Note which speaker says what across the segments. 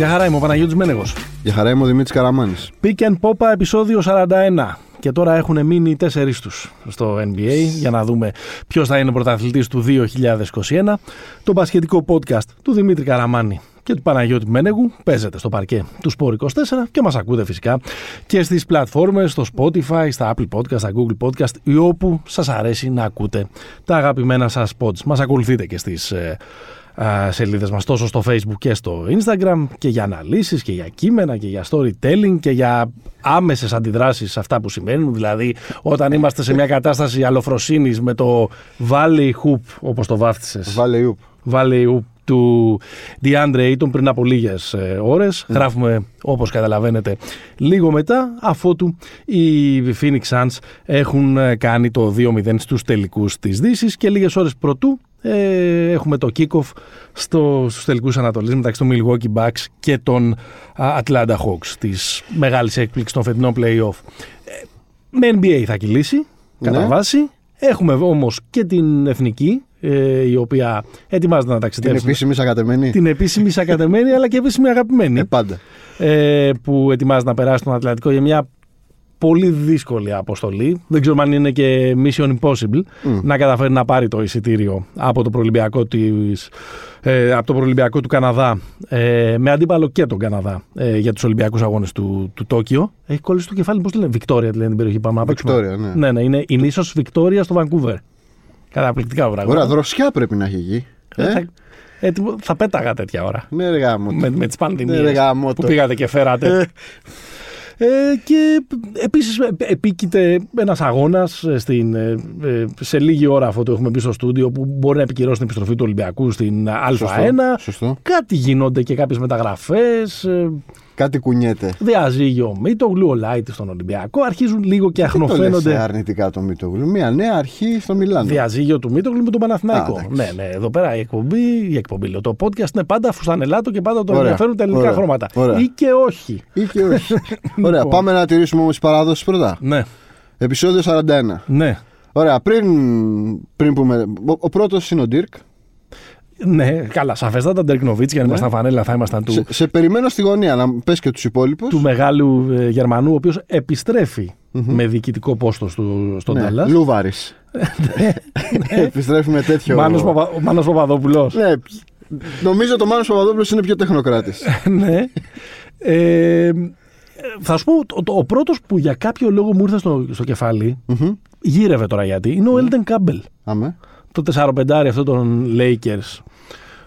Speaker 1: Γεια χαρά, είμαι ο Παναγιώτης Μένεγος.
Speaker 2: Γεια χαρά, είμαι ο Δημήτρης Καραμάνης.
Speaker 1: Pick and Popa επεισόδιο 41. Και τώρα έχουν μείνει τέσσερις τους στο NBA για να δούμε ποιος θα είναι πρωταθλητής του 2021. Το πασχετικό podcast του Δημήτρη Καραμάνη και του Παναγιώτη Μένεγου παίζεται στο παρκέ του Sport 24 και μας ακούτε φυσικά και στις πλατφόρμες, στο Spotify, στα Apple Podcast, στα Google Podcast ή όπου σας αρέσει να ακούτε τα αγαπημένα σας pods. Μας ακολουθείτε και στις ε, σελίδες μας τόσο στο Facebook και στο Instagram και για αναλύσεις και για κείμενα και για storytelling και για άμεσες αντιδράσεις σε αυτά που συμβαίνουν. Δηλαδή, όταν είμαστε σε μια κατάσταση αλοφροσύνης με το Valley Hoop, όπως το βάφτισες.
Speaker 2: Valley Hoop.
Speaker 1: Valley Hoop του DeAndre Ayton πριν από λίγες ώρες. Γράφουμε, όπως καταλαβαίνετε, λίγο μετά, αφότου οι Phoenix Suns έχουν ε, κάνει το 2-0 στους τελικούς της Δύσης και λίγες ώρες πρωτού ε, έχουμε το kick-off στο, στους τελικούς ανατολής μεταξύ των Milwaukee Bucks και των Atlanta Hawks της μεγάλης έκπληξης των φετινών play-off. Ε, με NBA θα κυλήσει, κατά ναι. βάση. Έχουμε όμως και την εθνική, ε, η οποία ετοιμάζεται να ταξιδέψει.
Speaker 2: Την επίσημη σακατεμένη.
Speaker 1: Την επίσημη σακατεμένη, αλλά και επίσημη αγαπημένη.
Speaker 2: Ε, πάντα.
Speaker 1: Ε, που ετοιμάζεται να περάσει τον Ατλαντικό για μια πολύ δύσκολη αποστολή. Δεν ξέρω αν είναι και mission impossible να καταφέρει να πάρει το εισιτήριο από το προελυμπιακό, της, ε, από το προελυμπιακό του Καναδά ε, με αντίπαλο και τον Καναδά ε, για τους Ολυμπιακούς Αγώνες του, του Τόκιο. Έχει κολλήσει το κεφάλι, πώς τη λένε, Βικτόρια τη λένε την περιοχή πάμε
Speaker 2: Βικτόρια, ναι.
Speaker 1: Ναι, ναι, είναι η νήσος Βικτόρια στο Βανκούβερ. Καταπληκτικά πράγματα.
Speaker 2: Ωραία, δροσιά πρέπει να έχει εκεί. Ε;
Speaker 1: Θα, ε, θα πέταγα τέτοια ώρα.
Speaker 2: Ναι, ρε
Speaker 1: με, με τις πανδημίες
Speaker 2: ναι,
Speaker 1: που πήγατε και φέρατε. Ε, και επίσης επίκειται ένας αγώνας ε, στην, ε, σε λίγη ώρα αυτό το έχουμε πει στο στούντιο που μπορεί να επικυρώσει την επιστροφή του Ολυμπιακού στην Α1.
Speaker 2: Σωστό,
Speaker 1: Κάτι γίνονται και κάποιες μεταγραφές.
Speaker 2: Κάτι κουνιέται.
Speaker 1: Διαζύγιο ο Μίτογλου, ο Λάιτη στον Ολυμπιακό. Αρχίζουν λίγο και αχνοφαίνονται.
Speaker 2: Δεν αρνητικά το Μίτογλου. Μια νέα αρχή στο Μιλάνο.
Speaker 1: Διαζύγιο του Μίτογλου με τον Παναθηναϊκό. ναι, ναι. Εδώ πέρα η εκπομπή, η εκπομπή λέω, το podcast είναι πάντα φουστανελάτο και πάντα το ενδιαφέρουν τα ελληνικά χρώματα. Ή και όχι.
Speaker 2: Ή και όχι. Ωραία, λοιπόν. πάμε να τηρήσουμε όμως τις παράδοσεις πρώτα.
Speaker 1: Ναι.
Speaker 2: Επισόδιο 41.
Speaker 1: Ναι.
Speaker 2: Ωραία, πριν, πριν πούμε. Ο, ο πρώτος είναι ο Ντύρκ.
Speaker 1: Ναι, καλά. Σαφέστατα, Ντέρκ Νοβίτς, για να ήμασταν φανέλα, θα ήμασταν του.
Speaker 2: Σε, σε περιμένω στη γωνία να πες και τους υπόλοιπους.
Speaker 1: Του μεγάλου ε, Γερμανού, ο οποίος με διοικητικό πόστο στο, στον ναι, Τέλλα.
Speaker 2: Λούβαρης. Ναι. επιστρέφει με τέτοιο.
Speaker 1: Μάνος, Παπα... Μάνος Παπαδόπουλος.
Speaker 2: Ναι, νομίζω το Μάνος Παπαδόπουλος είναι πιο τεχνοκράτης.
Speaker 1: ναι. Ε, θα σου πω, ο, ο πρώτος που για κάποιο λόγο μου ήρθε στο, στο κεφάλι, γύρευε τώρα γιατί, είναι ο Έλτεν Κάμπελ.
Speaker 2: Αμέ.
Speaker 1: Το 4-5 αυτό των Lakers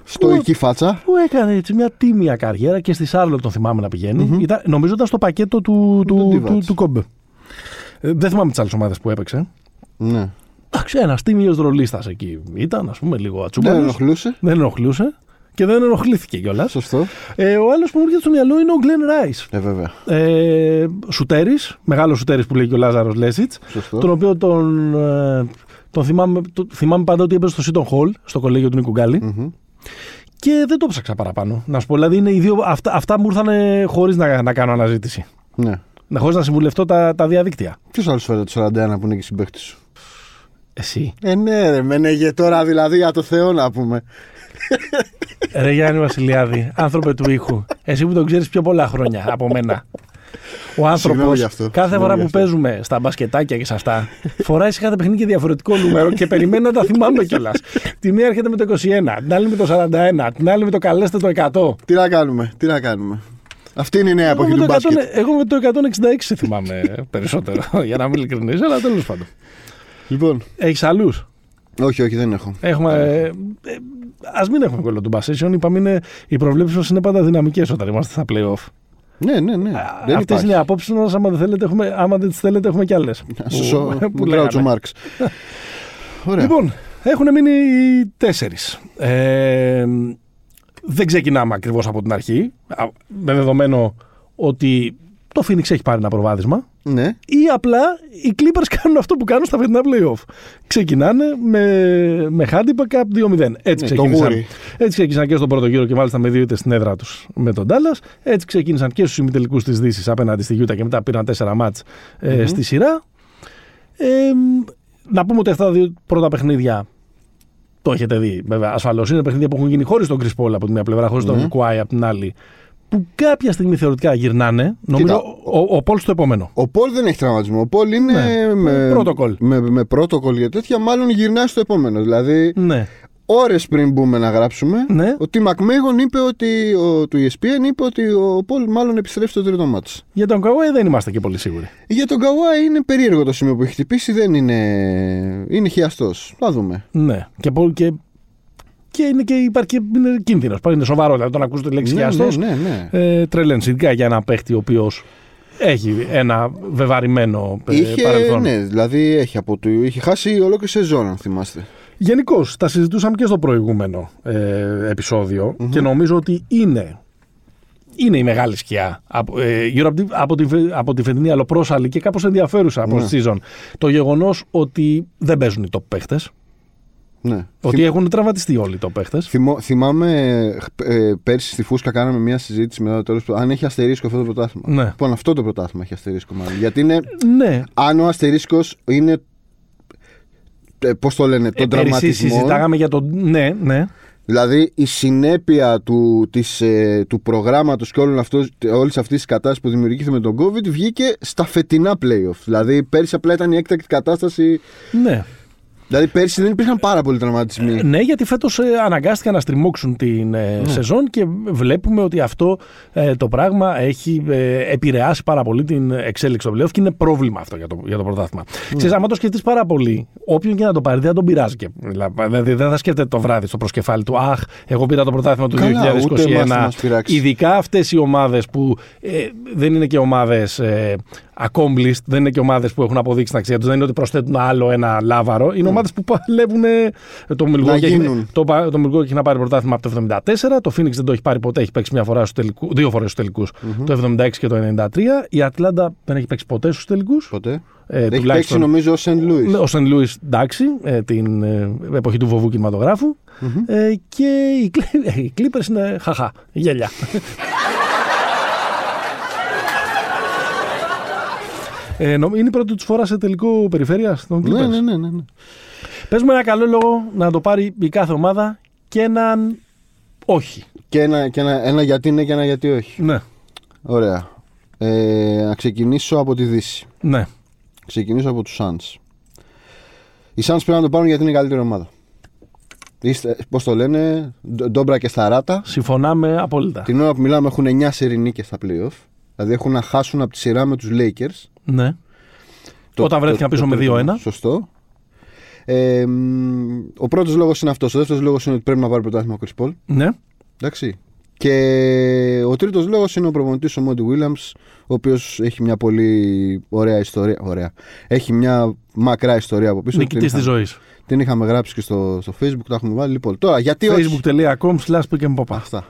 Speaker 2: Στοική φάτσα.
Speaker 1: Που έκανε έτσι μια τίμια καριέρα και στη Σάρλο τον θυμάμαι να πηγαίνει. Mm-hmm. Ήταν, νομίζω ήταν στο πακέτο του, του, του, του, Κόμπε. Ε, δεν θυμάμαι τις άλλες ομάδες που έπαιξε.
Speaker 2: Ναι.
Speaker 1: Εντάξει, ένας τίμιος ρολίστας εκεί ήταν, ας πούμε, λίγο ατσούμπαλο.
Speaker 2: Δεν ενοχλούσε.
Speaker 1: Δεν ενοχλούσε. Και δεν ενοχλήθηκε κιόλας.
Speaker 2: Σωστό.
Speaker 1: Ε, ο άλλος που μου έρχεται στο μυαλό είναι ο Γκλέν Ράι.
Speaker 2: Ε, βέβαια.
Speaker 1: Ε, σουτέρης, μεγάλος σουτέρης που λέει και ο Λάζαρος Λέσιτς. Τον οποίο τον, ε, τον θυμάμαι, το, θυμάμαι πάντα ότι έπαιζε στο Σίτον Χολ, στο κολέγιο του Νίκου mm-hmm. Και δεν το ψάξα παραπάνω. Να σου πω, δηλαδή είναι οι δύο, αυτά, αυτά μου ήρθαν χωρίς να, να κάνω αναζήτηση.
Speaker 2: Ναι.
Speaker 1: Να χωρίς να συμβουλευτώ τα, τα διαδίκτυα.
Speaker 2: Ποιος άλλος φέρε το 41 που είναι και συμπέχτη σου;
Speaker 1: Εσύ.
Speaker 2: Ε, ναι, ρε, μένεγε τώρα δηλαδή για το Θεό να πούμε.
Speaker 1: Ρε Γιάννη Βασιλιάδη, άνθρωπε του ήχου. Εσύ που τον ξέρεις πιο πολλά χρόνια από μένα. Ο άνθρωπος κάθε φορά που παίζουμε στα μπασκετάκια και σε αυτά, φοράει σε κάθε παιχνίδι και διαφορετικό νούμερο και περιμένει να τα θυμάμαι κιόλας. τη μία έρχεται με το 21, την άλλη με το 41, την άλλη με το καλέστε το 100.
Speaker 2: Τι να κάνουμε, τι να κάνουμε. Αυτή είναι η νέα εποχή του μπάσκετ.
Speaker 1: Εγώ με το 166 θυμάμαι περισσότερο, για να μην ειλικρινεί, αλλά τέλος πάντων.
Speaker 2: Λοιπόν.
Speaker 1: Έχεις άλλους;
Speaker 2: Όχι, όχι, δεν έχω.
Speaker 1: Έχουμε. Ε, ε, Α μην έχουμε κολλό του Basation. Είπαμε είναι, οι προβλέψεις μας είναι πάντα δυναμικές όταν είμαστε στα playoff.
Speaker 2: Ναι, ναι, ναι.
Speaker 1: Αυτές είναι οι απόψεις μας. Άμα, δεν θέλετε, έχουμε, άμα δεν τις θέλετε, έχουμε κι άλλες.
Speaker 2: Σωστό. Που λέγανε. Μάρξ.
Speaker 1: Λοιπόν, έχουν μείνει τέσσερις. Ε, δεν ξεκινάμε ακριβώς από την αρχή. Με δεδομένο ότι το Phoenix έχει πάρει ένα προβάδισμα.
Speaker 2: Ναι.
Speaker 1: Ή απλά οι Clippers κάνουν αυτό που κάνουν στα φετινά playoff. Ξεκινάνε με, με handicap 2-0. Έτσι, ναι, ξεκίνησαν. Έτσι ξεκίνησαν και στον πρώτο γύρο και μάλιστα με δύο είτε στην έδρα τους με τον Dallas. Έτσι ξεκίνησαν και στους ημιτελικούς της Δύσης απέναντι στη Utah και μετά πήραν τέσσερα μάτς ε, στη σειρά. Ε, να πούμε ότι αυτά τα δύο πρώτα παιχνίδια το έχετε δει, βέβαια. Ασφαλώς είναι παιχνίδια που έχουν γίνει χωρίς τον Chris Paul από τη μία πλευρά, χωρίς τον Κουάι από την άλλη που κάποια στιγμή θεωρητικά γυρνάνε. Νομίζω
Speaker 2: Κοίτα,
Speaker 1: ο, ο, Πολ στο επόμενο.
Speaker 2: Ο Πολ δεν έχει τραυματισμό. Ο Πολ είναι
Speaker 1: Ναι,
Speaker 2: με,
Speaker 1: πρωτοκόλλ.
Speaker 2: με, με πρωτοκόλλ για τέτοια, μάλλον γυρνάει στο επόμενο. Δηλαδή,
Speaker 1: Ναι.
Speaker 2: ώρες πριν μπούμε να γράψουμε,
Speaker 1: Ναι.
Speaker 2: ο Tim McMahon είπε ότι, ο, του ESPN είπε ότι ο Πολ μάλλον επιστρέφει στο τρίτο μάτς.
Speaker 1: Για τον Καουάι δεν είμαστε και πολύ σίγουροι.
Speaker 2: Για τον Καουάι είναι περίεργο το σημείο που έχει χτυπήσει, δεν είναι. είναι χιαστός. Θα δούμε.
Speaker 1: Ναι. Και, πο- και, και, είναι και υπάρχει και είναι κίνδυνος. Είναι σοβαρό. Δηλαδή, τον ακούς τη λέξη
Speaker 2: ναι,
Speaker 1: χιαστός,
Speaker 2: ναι, ναι, ναι.
Speaker 1: ε, τρελαίνεις. Ειδικά για ένα παίχτη ο οποίος έχει ένα βεβαρημένο ε,
Speaker 2: Είχε,
Speaker 1: παρελθόν.
Speaker 2: ναι, δηλαδή έχει από το, είχε χάσει ολόκληρη σεζόν, αν θυμάστε.
Speaker 1: Γενικώς, τα συζητούσαμε και στο προηγούμενο ε, επεισοδιο και νομίζω ότι είναι, είναι η μεγάλη σκιά από, ε, γύρω από τη, από, τη, φε- από τη φετινή αλλοπρόσαλη και κάπως ενδιαφέρουσα από
Speaker 2: Ναι.
Speaker 1: season. Το γεγονός ότι δεν παίζουν οι top παίχτες,
Speaker 2: Ναι.
Speaker 1: ότι έχουν τραυματιστεί όλοι οι top παίχτες.
Speaker 2: Θυμώ, θυμάμαι ε, πέρσι στη Φούσκα κάναμε μια συζήτηση μετά το τέλος του αν έχει αστερίσκο αυτό το πρωτάθλημα.
Speaker 1: Ναι.
Speaker 2: Λοιπόν, αυτό το πρωτάθλημα έχει αστερίσκο μάλλον. Γιατί είναι,
Speaker 1: Ναι,
Speaker 2: αν ο αστερίσκος είναι. Ε, Πώς το λένε, τον
Speaker 1: ε, πέρυσι
Speaker 2: τραυματισμό.
Speaker 1: συζητάγαμε για το... Ναι, ναι.
Speaker 2: Δηλαδή η συνέπεια του, της, ε, του προγράμματος και όλων αυτών, όλης αυτής της κατάστασης που δημιουργήθηκε με τον COVID βγήκε στα φετινά playoff. Δηλαδή πέρσι απλά ήταν η έκτακτη κατάσταση.
Speaker 1: ναι.
Speaker 2: Δηλαδή πέρσι δεν υπήρχαν πάρα πολλοί τραυματισμοί.
Speaker 1: Ναι, γιατί φέτος αναγκάστηκαν να στριμώξουν την ε,
Speaker 2: Ναι.
Speaker 1: σεζόν και βλέπουμε ότι αυτό ε, το πράγμα έχει ε, επηρεάσει πάρα πολύ την εξέλιξη των playoff και είναι πρόβλημα αυτό για το, για το πρωτάθλημα.
Speaker 2: Ναι.
Speaker 1: Ξέρεις, άμα το σκεφτείς πάρα πολύ, όποιον και να το πάρει δεν θα τον πειράζει. Και, δηλαδή δεν θα σκέφτεται το βράδυ στο προσκεφάλι του Αχ, εγώ πήρα το πρωτάθλημα του
Speaker 2: Καλά, ούτε εμάς θα
Speaker 1: 2021.
Speaker 2: μας πειράξει.
Speaker 1: Ειδικά αυτές οι ομάδες που ε, δεν είναι και ομάδες ε, accomplished, δεν είναι και ομάδες που έχουν αποδείξει την αξία τους, δεν είναι ότι προσθέτουν άλλο ένα λάβαρο. Είναι ομάδες που παλεύουν. ε, Το Milwaukee,
Speaker 2: Να
Speaker 1: έχει,
Speaker 2: γίνουν.
Speaker 1: το, πα- το Milwaukee έχει να πάρει πρωτάθλημα από το 74. Το Phoenix δεν το έχει πάρει ποτέ, έχει παίξει μια φορά στους τελικούς, δύο φορές στους τελικούς, το 76 και το 93. Η Ατλάντα δεν έχει παίξει ποτέ στους τελικούς.
Speaker 2: Ποτέ.
Speaker 1: Ε,
Speaker 2: Έχει παίξει νομίζω ο Σεντ Λούις.
Speaker 1: Ο Σεντ Λούις, εντάξει, ε, την ε, εποχή του βωβού κινηματογράφου. Ε, και οι, Clippers- οι Clippers είναι χαχά, γέλια. Ε, νο- είναι η πρώτη τους φορά σε τελικό περιφέρεια των Clippers.
Speaker 2: Ναι, ναι, ναι, ναι, ναι.
Speaker 1: Πες μου ένα καλό λόγο να το πάρει η κάθε ομάδα και έναν όχι.
Speaker 2: Και ένα, και ένα, ένα γιατί ναι και ένα γιατί όχι.
Speaker 1: Ναι,
Speaker 2: Ωραία. Ε, να ξεκινήσω από τη Δύση.
Speaker 1: ναι.
Speaker 2: Ξεκινήσω από τους Suns. Οι Suns πρέπει να το πάρουν γιατί είναι η καλύτερη ομάδα. Είστε, πώς το λένε, ντο- ντόμπρα και σταράτα.
Speaker 1: Συμφωνάμε απόλυτα.
Speaker 2: Την ώρα που μιλάμε έχουν 9 σερι νίκες στα playoff. Δηλαδή έχουν να χάσουν από τη σειρά με τους Lakers.
Speaker 1: Ναι. Όταν βρέθηκαν πίσω με 2-1.
Speaker 2: Σωστό. Ε, μ, ο πρώτος λόγος είναι αυτός. Ο δεύτερος λόγος είναι ότι πρέπει να πάρει πρωτάθλημα ο Chris Paul.
Speaker 1: Ναι.
Speaker 2: Εντάξει. Και ο τρίτος λόγος είναι ο προπονητής ο Μόντι Williams, ο οποίος έχει μια πολύ ωραία ιστορία. Ωραία. Έχει μια μακρά ιστορία από πίσω.
Speaker 1: Νικητής
Speaker 2: Την
Speaker 1: της
Speaker 2: είχαμε-
Speaker 1: ζωής.
Speaker 2: Την είχαμε γράψει και στο, στο facebook, τα έχουμε βάλει. Λοιπόν, τώρα γιατί όχι.
Speaker 1: Facebook.com slash pick and pop.
Speaker 2: Αυτά.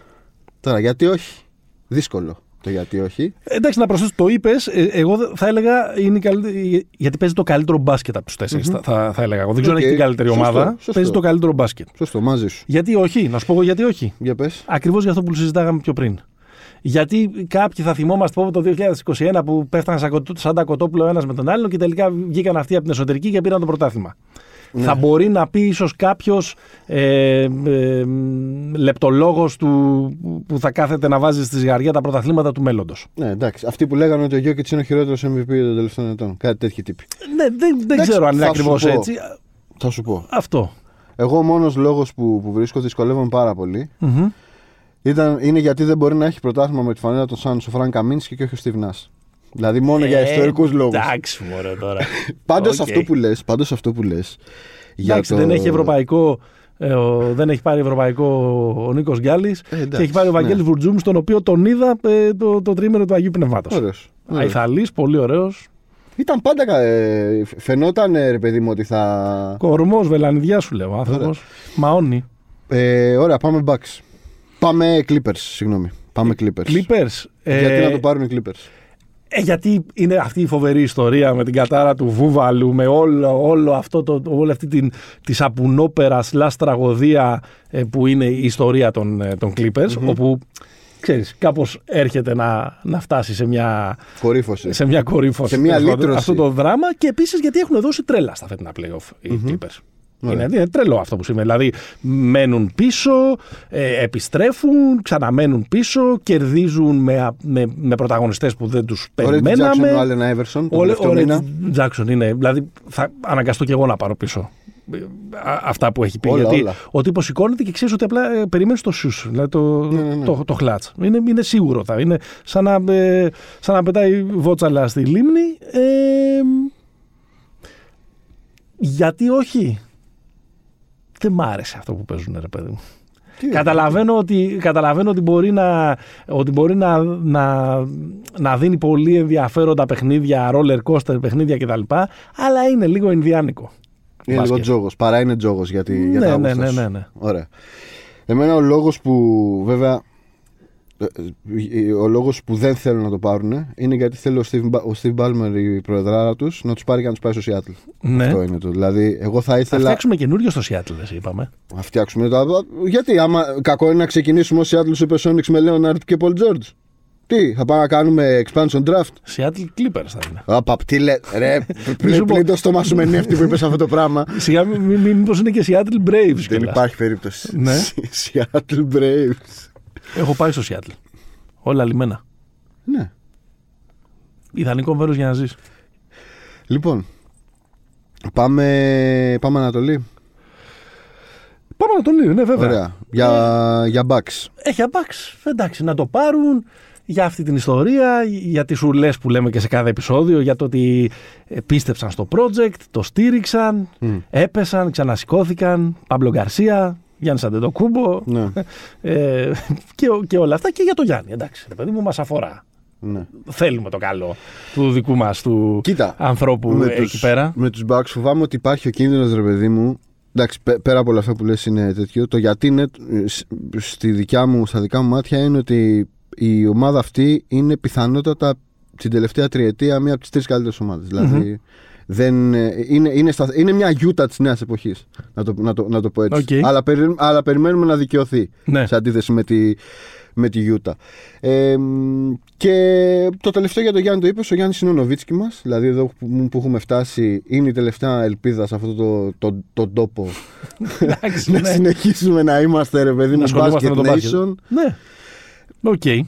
Speaker 2: Τώρα γιατί όχι; Δύσκολο το γιατί όχι;
Speaker 1: Εντάξει, να προσθέσω, το είπες. Εγώ δε- θα έλεγα είναι η καλύτερη, γιατί παίζει το καλύτερο μπάσκετ από τους 4 θα, θα, θα έλεγα. Εγώ δεν ξέρω αν
Speaker 2: Οκ.
Speaker 1: έχει την καλύτερη
Speaker 2: Σωστό,
Speaker 1: ομάδα.
Speaker 2: σωστό.
Speaker 1: Παίζει το καλύτερο μπάσκετ.
Speaker 2: Σωστό, μαζί σου.
Speaker 1: Γιατί όχι, να σου πω εγώ γιατί όχι.
Speaker 2: Για πες.
Speaker 1: Ακριβώς για αυτό που συζητάγαμε πιο πριν. Γιατί κάποιοι θα θυμόμαστε πως το 2021 που πέφτανε σαν, κοτ- σαν τα κοτόπουλο ένας με τον άλλον και τελικά βγήκαν αυτοί από την εσωτερική και πήραν το πρωτάθλημα.
Speaker 2: Ναι.
Speaker 1: Θα μπορεί να πει ίσως κάποιος ε, ε, λεπτολόγος του που θα κάθεται να βάζει στη ζυγαριά τα πρωταθλήματα του μέλλοντος.
Speaker 2: Ναι, εντάξει. Αυτοί που λέγανε ότι ο Γιώκητς είναι ο χειρότερος MVP των τελευταίων ετών. Κάτι τέτοιοι τύποι.
Speaker 1: Ναι, δεν, δεν
Speaker 2: Εντάξει,
Speaker 1: ξέρω αν είναι
Speaker 2: θα σου
Speaker 1: ακριβώ
Speaker 2: πω.
Speaker 1: έτσι.
Speaker 2: Θα σου πω.
Speaker 1: Αυτό.
Speaker 2: Εγώ ο μόνος λόγος που, που βρίσκω δυσκολεύομαι πάρα πολύ
Speaker 1: Μμμ.
Speaker 2: ήταν, είναι γιατί δεν μπορεί να έχει πρωτάθλημα με τη φανέλα των Suns ο Φραν Καμίνσκι και όχι ο Steve Nash. Δηλαδή μόνο για
Speaker 1: Ε,
Speaker 2: ιστορικούς λόγους.
Speaker 1: Εντάξει, μωρέ τώρα.
Speaker 2: Πάντως
Speaker 1: Οκ.
Speaker 2: αυτό που λες, πάντως αυτό που λες, για
Speaker 1: Εντάξει,
Speaker 2: το-
Speaker 1: δεν έχει ευρωπαϊκό. ε, ο- δεν έχει πάρει ευρωπαϊκό ο Νίκος Γκάλης
Speaker 2: Ε, εντάξει,
Speaker 1: και έχει πάρει ο Βαγγέλης
Speaker 2: ναι.
Speaker 1: Βουρτζούμη, τον οποίο τον είδα ε, το, το τριήμερο του Αγίου Πνεύματος.
Speaker 2: Ωραίος. Ωραίος.
Speaker 1: Αειθαλής, πολύ ωραίος.
Speaker 2: Ήταν πάντα. κα- Ε, φαινόταν ρε παιδί μου ότι θα.
Speaker 1: Κορμός, βελανιδιά σου λέω άνθρωπος. Μαόνι.
Speaker 2: Ε, ωραία, πάμε Bucks. Πάμε Clippers, συγγνώμη. Πάμε Clippers.
Speaker 1: Clippers. ε,
Speaker 2: Γιατί να το πάρουν οι Clippers;
Speaker 1: Ε, γιατί είναι αυτή η φοβερή ιστορία με την κατάρα του Βούβαλου, με όλο, όλο αυτό το, όλη αυτή την, τη σαπουνόπερα σλάς τραγωδία ε, που είναι η ιστορία των, ε, των Clippers, όπου ξέρεις, κάπως έρχεται να, να φτάσει σε μια,
Speaker 2: Κορύφωση.
Speaker 1: σε μια κορύφωση
Speaker 2: Σε μια
Speaker 1: τέλος πάντων,
Speaker 2: λύτρωση.
Speaker 1: αυτό το δράμα και επίσης γιατί έχουν δώσει τρέλα στα φετινά playoff οι Clippers. Είναι, είναι τρελό αυτό που σημαίνει. Δηλαδή, μένουν πίσω, ε, επιστρέφουν, ξαναμένουν πίσω, κερδίζουν με, με, με πρωταγωνιστές που δεν τους περιμέναμε.
Speaker 2: Ο Άλεν Άιβερσον.
Speaker 1: Ο Τζάξον είναι. Δηλαδή, θα αναγκαστώ και εγώ να πάρω πίσω αυτά που έχει πει.
Speaker 2: Όλα,
Speaker 1: γιατί
Speaker 2: όλα.
Speaker 1: ο τύπος σηκώνεται και ξέρεις ότι απλά ε, περιμένεις το σουσ, δηλαδή το,
Speaker 2: Ναι, ναι, ναι.
Speaker 1: το, το χλάτς. Είναι, είναι σίγουρο θα είναι. Σαν να, ε, σαν να πετάει βότσαλα στη λίμνη. Ε, γιατί όχι. Δεν μ' άρεσε αυτό που παίζουν, ρε παιδί μου.
Speaker 2: Τι
Speaker 1: Καταλαβαίνω ότι, καταλαβαίνω ότι μπορεί, να, ότι μπορεί να, να, να δίνει πολύ ενδιαφέροντα παιχνίδια, roller coaster παιχνίδια κτλ. Αλλά είναι λίγο ινδιάνικο.
Speaker 2: Είναι λίγο
Speaker 1: μπάσκετ.
Speaker 2: τζόγος. Παρά είναι τζόγος για, τη, για
Speaker 1: Ναι,
Speaker 2: τα
Speaker 1: ναι,
Speaker 2: γούστα
Speaker 1: ναι,
Speaker 2: σου.
Speaker 1: ναι, ναι.
Speaker 2: Ωραία. Εμένα ο λόγος που βέβαια. Ε, ε, Ο λόγος που δεν θέλουν να το πάρουν είναι γιατί θέλει ο Steve, Ba- ο Steve Ballmer, η προεδράρα τους, να τους πάρει και να τους πάει στο Seattle.
Speaker 1: Ναι.
Speaker 2: Αυτό είναι το. Δηλαδή, εγώ θα
Speaker 1: Θα
Speaker 2: ήθελα
Speaker 1: φτιάξουμε καινούριο στο Seattle, δεν είπαμε.
Speaker 2: να φτιάξουμε το. Γιατί, άμα κακό είναι να ξεκινήσουμε ως Seattle Supersonics με Leonard και Paul George. Τι, θα πάμε να κάνουμε expansion draft;
Speaker 1: Seattle Clippers θα είναι.
Speaker 2: Απαπ, τι λε. Ρε,
Speaker 1: Μη
Speaker 2: πλή,
Speaker 1: σου πω.
Speaker 2: πλή το στόμα σου με νεύτη που είπες αυτό το πράγμα.
Speaker 1: Σιγά μην μη, μη, μήπως είναι και Seattle Braves
Speaker 2: Δεν
Speaker 1: κιόλας.
Speaker 2: υπάρχει περίπτωση.
Speaker 1: Ναι.
Speaker 2: Seattle Braves.
Speaker 1: Έχω πάει στο Seattle. Όλα λιμένα.
Speaker 2: Ναι.
Speaker 1: Ιδανικό μέρος για να ζεις.
Speaker 2: Λοιπόν, πάμε, πάμε Ανατολή.
Speaker 1: Πάμε να τον Λίο, ναι βέβαια.
Speaker 2: Ωραία. Για, για Bucks.
Speaker 1: Έχει αμπάξει. Εντάξει, να το πάρουν για αυτή την ιστορία, για τις ουρλές που λέμε και σε κάθε επεισόδιο, για το ότι ε, πίστεψαν στο project, το στήριξαν, έπεσαν, ξανασηκώθηκαν, Παμπλο Γκαρσία, Γιάννης Αντετοκούμπο
Speaker 2: Ναι.
Speaker 1: ε, και, και όλα αυτά και για το Γιάννη, εντάξει, ρε παιδί μου μας αφορά.
Speaker 2: ναι.
Speaker 1: Θέλουμε το καλό του δικού μας του
Speaker 2: Κοίτα,
Speaker 1: ανθρώπου
Speaker 2: με
Speaker 1: εκεί
Speaker 2: τους,
Speaker 1: πέρα.
Speaker 2: Με τους Bucks φοβάμαι ότι υπάρχει ο κίνδυνος ρε παιδί μου Εντάξει, πέ- πέρα από όλα αυτά που λες είναι τέτοιο Το γιατί είναι ε, σ- στη δικιά μου, στα δικά μου μάτια είναι ότι η ομάδα αυτή είναι πιθανότατα την τελευταία τριετία μία από τις τρεις καλύτερες ομάδες Δηλαδή δεν, ε, είναι, είναι, στα, είναι μια Γιούτα της νέας εποχής να το, να το, να το πω έτσι
Speaker 1: Οκ.
Speaker 2: αλλά, περι- αλλά περιμένουμε να δικαιωθεί
Speaker 1: Ναι.
Speaker 2: σε αντίθεση με τη, με τη Γιούτα. Ε, μ, και το τελευταίο για τον Γιάννη το είπες, ο Γιάννης είναι ο Νοβίτσκι μας. Δηλαδή, εδώ που, που έχουμε φτάσει, είναι η τελευταία ελπίδα σε αυτό το, το, τον τόπο.
Speaker 1: Εντάξει,
Speaker 2: να
Speaker 1: ναι.
Speaker 2: συνεχίσουμε να είμαστε, ρε παιδί
Speaker 1: Να
Speaker 2: μου,
Speaker 1: ασχολούμαστε με
Speaker 2: basket
Speaker 1: το μπάσκετ.
Speaker 2: nation.
Speaker 1: Ναι. Οκ.
Speaker 2: Ε,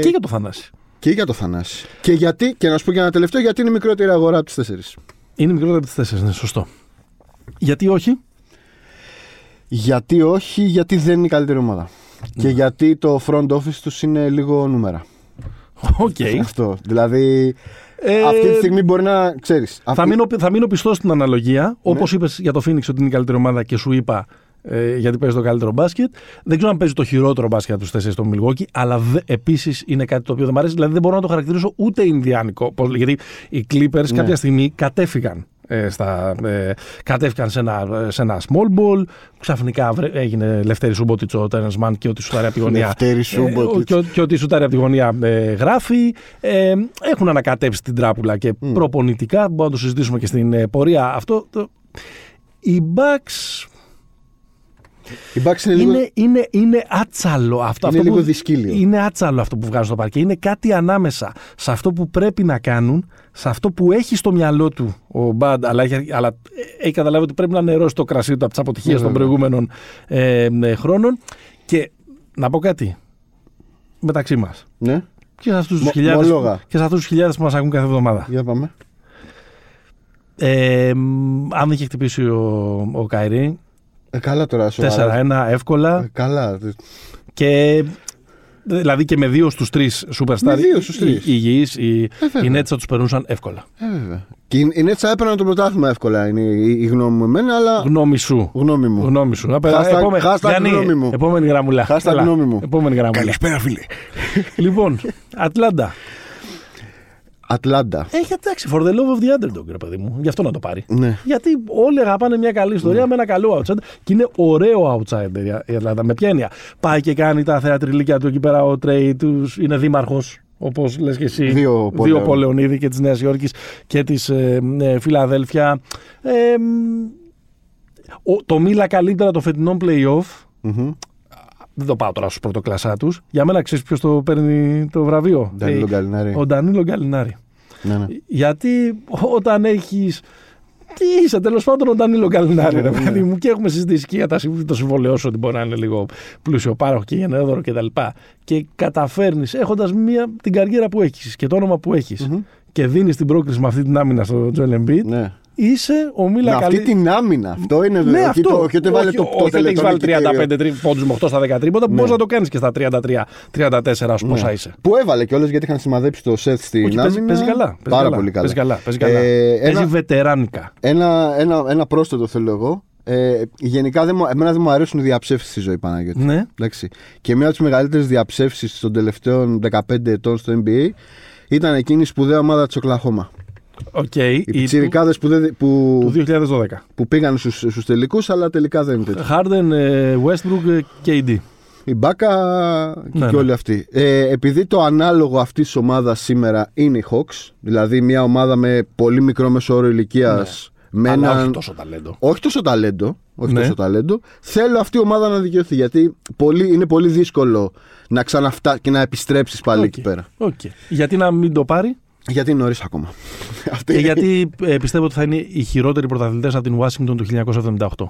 Speaker 1: Και για το Θανάση.
Speaker 2: Και για το Θανάση. Και γιατί, και να σου πω και ένα τελευταίο, γιατί είναι η μικρότερη αγορά από τις τέσσερις.
Speaker 1: Είναι μικρότερο από τις τέσσερις, ναι, σωστό. Γιατί όχι;
Speaker 2: Γιατί όχι, γιατί δεν είναι η καλύτερη ομάδα. Και
Speaker 1: Ναι.
Speaker 2: γιατί το front office τους είναι λίγο νούμερα.
Speaker 1: Οκ.
Speaker 2: Αυτό. Δηλαδή,
Speaker 1: Ε,
Speaker 2: αυτή τη στιγμή μπορεί να ξέρεις.
Speaker 1: Θα μείνω, θα μείνω πιστός στην αναλογία. Όπως είπες για το Phoenix ότι είναι η καλύτερη ομάδα και σου είπα ε, γιατί παίζει το καλύτερο μπάσκετ. Δεν ξέρω αν παίζει το χειρότερο μπάσκετ από τους τέσσερις στο Milwaukee, αλλά επίσης είναι κάτι το οποίο δεν μου αρέσει. Δηλαδή δεν μπορώ να το χαρακτηρίσω ούτε Ινδιάνικο. Πώς- γιατί οι Clippers
Speaker 2: Ναι.
Speaker 1: κάποια στιγμή κατέφυγαν. Ε, στα, ε, κατέφυγαν σε ένα, σε ένα small ball. Ξαφνικά βρε- έγινε Λευτέρη Σούμποτιτ ο Τέρνς Μαν και ό,τι σουτάρει από τη γωνία.
Speaker 2: Λευτέρη Σούμποτιτς.
Speaker 1: Ε, και, ό- και ό,τι σουτάρει από τη γωνία ε, γράφει. Ε, έχουν ανακατέψει την τράπουλα και προπονητικά. Μπορούμε να το συζητήσουμε και στην ε, πορεία. Αυτό. Το... Οι Bucks
Speaker 2: Η Bucks είναι λίγο.
Speaker 1: είναι, είναι, είναι άτσαλο αυτό.
Speaker 2: Είναι
Speaker 1: αυτό
Speaker 2: λίγο
Speaker 1: που,
Speaker 2: δυσκύλιο.
Speaker 1: Είναι άτσαλο αυτό που βγάζουν στο παρκέ. Είναι κάτι ανάμεσα σε αυτό που πρέπει να κάνουν, σε αυτό που έχει στο μυαλό του ο Μπαντ, αλλά, έχει- αλλά έχει καταλάβει ότι πρέπει να νερώσει το κρασί του από τις αποτυχίες
Speaker 2: Ναι,
Speaker 1: των
Speaker 2: βέβαια.
Speaker 1: προηγούμενων ε, ε, χρόνων. Και να πω κάτι μεταξύ μας.
Speaker 2: Ναι,
Speaker 1: Και σε αυτούς τους
Speaker 2: Μο-
Speaker 1: χιλιάδε
Speaker 2: μολόγα.
Speaker 1: και σε αυτούς τους χιλιάδες που μας ακούν κάθε εβδομάδα.
Speaker 2: για πάμε.
Speaker 1: Ε, μ, αν δεν είχε χτυπήσει ο, ο Κάιρι,
Speaker 2: Ε, καλά τώρα, σοβαρά.
Speaker 1: 4-1 εύκολα.
Speaker 2: Ε, καλά.
Speaker 1: Και δηλαδή και με δύο στους τρεις superstar
Speaker 2: Με δύο στους τρεις.
Speaker 1: οι υγιείς, οι,
Speaker 2: βέβαια.
Speaker 1: οι Nets θα τους περνούσαν εύκολα.
Speaker 2: Ε, βέβαια. Και οι οι Nets θα έπαιρναν το πρωτάθλημα εύκολα, είναι η, η γνώμη μου εμένα, αλλά.
Speaker 1: Γνώμη σου.
Speaker 2: Γνώμη μου.
Speaker 1: Γνώμη σου. Να πέρα-
Speaker 2: Hashtag-
Speaker 1: επόμε-
Speaker 2: hashtag
Speaker 1: Γιάννη,
Speaker 2: γνώμη μου.
Speaker 1: Επόμενη γραμμούλα.
Speaker 2: Hashtag
Speaker 1: Έλα.
Speaker 2: γνώμη μου.
Speaker 1: Επόμενη γραμμούλα.
Speaker 2: Καλησπέρα, φίλε.
Speaker 1: λοιπόν, Ατλάντα.
Speaker 2: Ατλάντα.
Speaker 1: Έχει εντάξει, for the love of the underdog, ρε παιδί μου. Γι' αυτό να το πάρει.
Speaker 2: Ναι.
Speaker 1: Γιατί όλοι αγαπάνε μια καλή ιστορία με ένα καλό outsider. Και είναι ωραίο outsider η- η Ατλάντα. Με ποια έννοια; Πάει και κάνει τα θεατριλίκια του εκεί πέρα ο Τρέι του. Είναι δήμαρχος. Όπως λες και εσύ,
Speaker 2: Δύο πόλεων.
Speaker 1: πόλεων ήδη και της Νέας Υόρκης και της ε, ε, Φιλαδέλφια. Ε, μ, ο- το, μίλα καλύτερα το φετινό playoff.
Speaker 2: Μμμ.
Speaker 1: Δεν το πάω τώρα στους πρωτοκλασσά τους. Για μένα ξέρεις ποιος το παίρνει το βραβείο;
Speaker 2: Ντανίλο
Speaker 1: Ε,
Speaker 2: Γκαλινάρη.
Speaker 1: Ο Ντανίλο Γκαλινάρη.
Speaker 2: Ναι, ναι.
Speaker 1: Γιατί όταν έχεις Τι είσαι, τέλος πάντων, ο Ντανίλο Γκαλινάρη, ρε
Speaker 2: Ναι.
Speaker 1: παιδί μου, και έχουμε συζητήσει και για τα συμβ- το συμβολαιό σου ότι μπορεί να είναι λίγο πλούσιο πάροχο και γενναιόδωρο κτλ. Και καταφέρνεις, έχοντας την καριέρα που έχεις και το όνομα που έχεις, και δίνεις την πρόκριση με αυτή την άμυνα στο Τζοέλ Embiid,
Speaker 2: Ναι.
Speaker 1: Είσαι ο
Speaker 2: Με
Speaker 1: Μίλα
Speaker 2: αυτή
Speaker 1: Καλή.
Speaker 2: την άμυνα. Αυτό είναι
Speaker 1: Ναι,
Speaker 2: όχι
Speaker 1: αυτό.
Speaker 2: το- Όχι ότι έβαλε το, το
Speaker 1: όχι ότι έχεις
Speaker 2: τελετικό
Speaker 1: βάλει
Speaker 2: νικητήριο.
Speaker 1: 35 πόντους με 8 στα 10 τρίποτα, που
Speaker 2: Ναι.
Speaker 1: μπορείς να το κάνεις και στα 33-34 όσο πόσα είσαι.
Speaker 2: Που έβαλε κιόλας γιατί είχαν σημαδέψει το σετ στην
Speaker 1: Όχι,
Speaker 2: άμυνα.
Speaker 1: παίζει, παίζει καλά. Παίζει
Speaker 2: Πάρα
Speaker 1: καλά,
Speaker 2: πολύ καλά.
Speaker 1: Παίζει καλά. Παίζει, καλά.
Speaker 2: Ε,
Speaker 1: παίζει
Speaker 2: ένα,
Speaker 1: βετεράνικα.
Speaker 2: ένα, ένα, ένα πρόσθετο θέλω εγώ. Ε, γενικά δεν μου, εμένα δεν μου αρέσουν οι διαψεύσεις στη ζωή Παναγιώτη.
Speaker 1: Ναι.
Speaker 2: Εντάξει. Και μία από τις μεγαλύτερες διαψεύσεις των τελευταίων 15 ετών στο NBA ήταν εκείνη η σπουδαία ομάδα της Οκλαχώμα.
Speaker 1: Οκ.
Speaker 2: Οι
Speaker 1: η-
Speaker 2: πιτσιρικάδες που, δεν- που,
Speaker 1: του 2012.
Speaker 2: που πήγαν στους, στους τελικούς αλλά τελικά δεν είναι τέτοιο.
Speaker 1: Harden, ε, Westbrook, ε, KD.
Speaker 2: Ιμπάκα και,
Speaker 1: Ναι,
Speaker 2: και
Speaker 1: ναι.
Speaker 2: όλοι αυτοί. Ε, επειδή το ανάλογο αυτής της ομάδας σήμερα είναι οι Hawks, δηλαδή μια ομάδα με πολύ μικρό μέσο όρο ηλικία. Με
Speaker 1: Ναι. Αλλά
Speaker 2: έναν...
Speaker 1: όχι τόσο ταλέντο.
Speaker 2: όχι τόσο ταλέντο. Όχι
Speaker 1: Ναι.
Speaker 2: τόσο ταλέντο. Θέλω αυτή η ομάδα να δικαιωθεί. Γιατί πολύ, είναι πολύ δύσκολο να ξανάφτ- και να επιστρέψεις πάλι
Speaker 1: Οκ.
Speaker 2: εκεί πέρα.
Speaker 1: Οκ. Γιατί να μην το πάρει;
Speaker 2: Γιατί είναι νωρίς ακόμα. Αυτή-
Speaker 1: και γιατί ε, πιστεύω ότι θα είναι οι χειρότεροι πρωταθλητές από την Washington του 1978.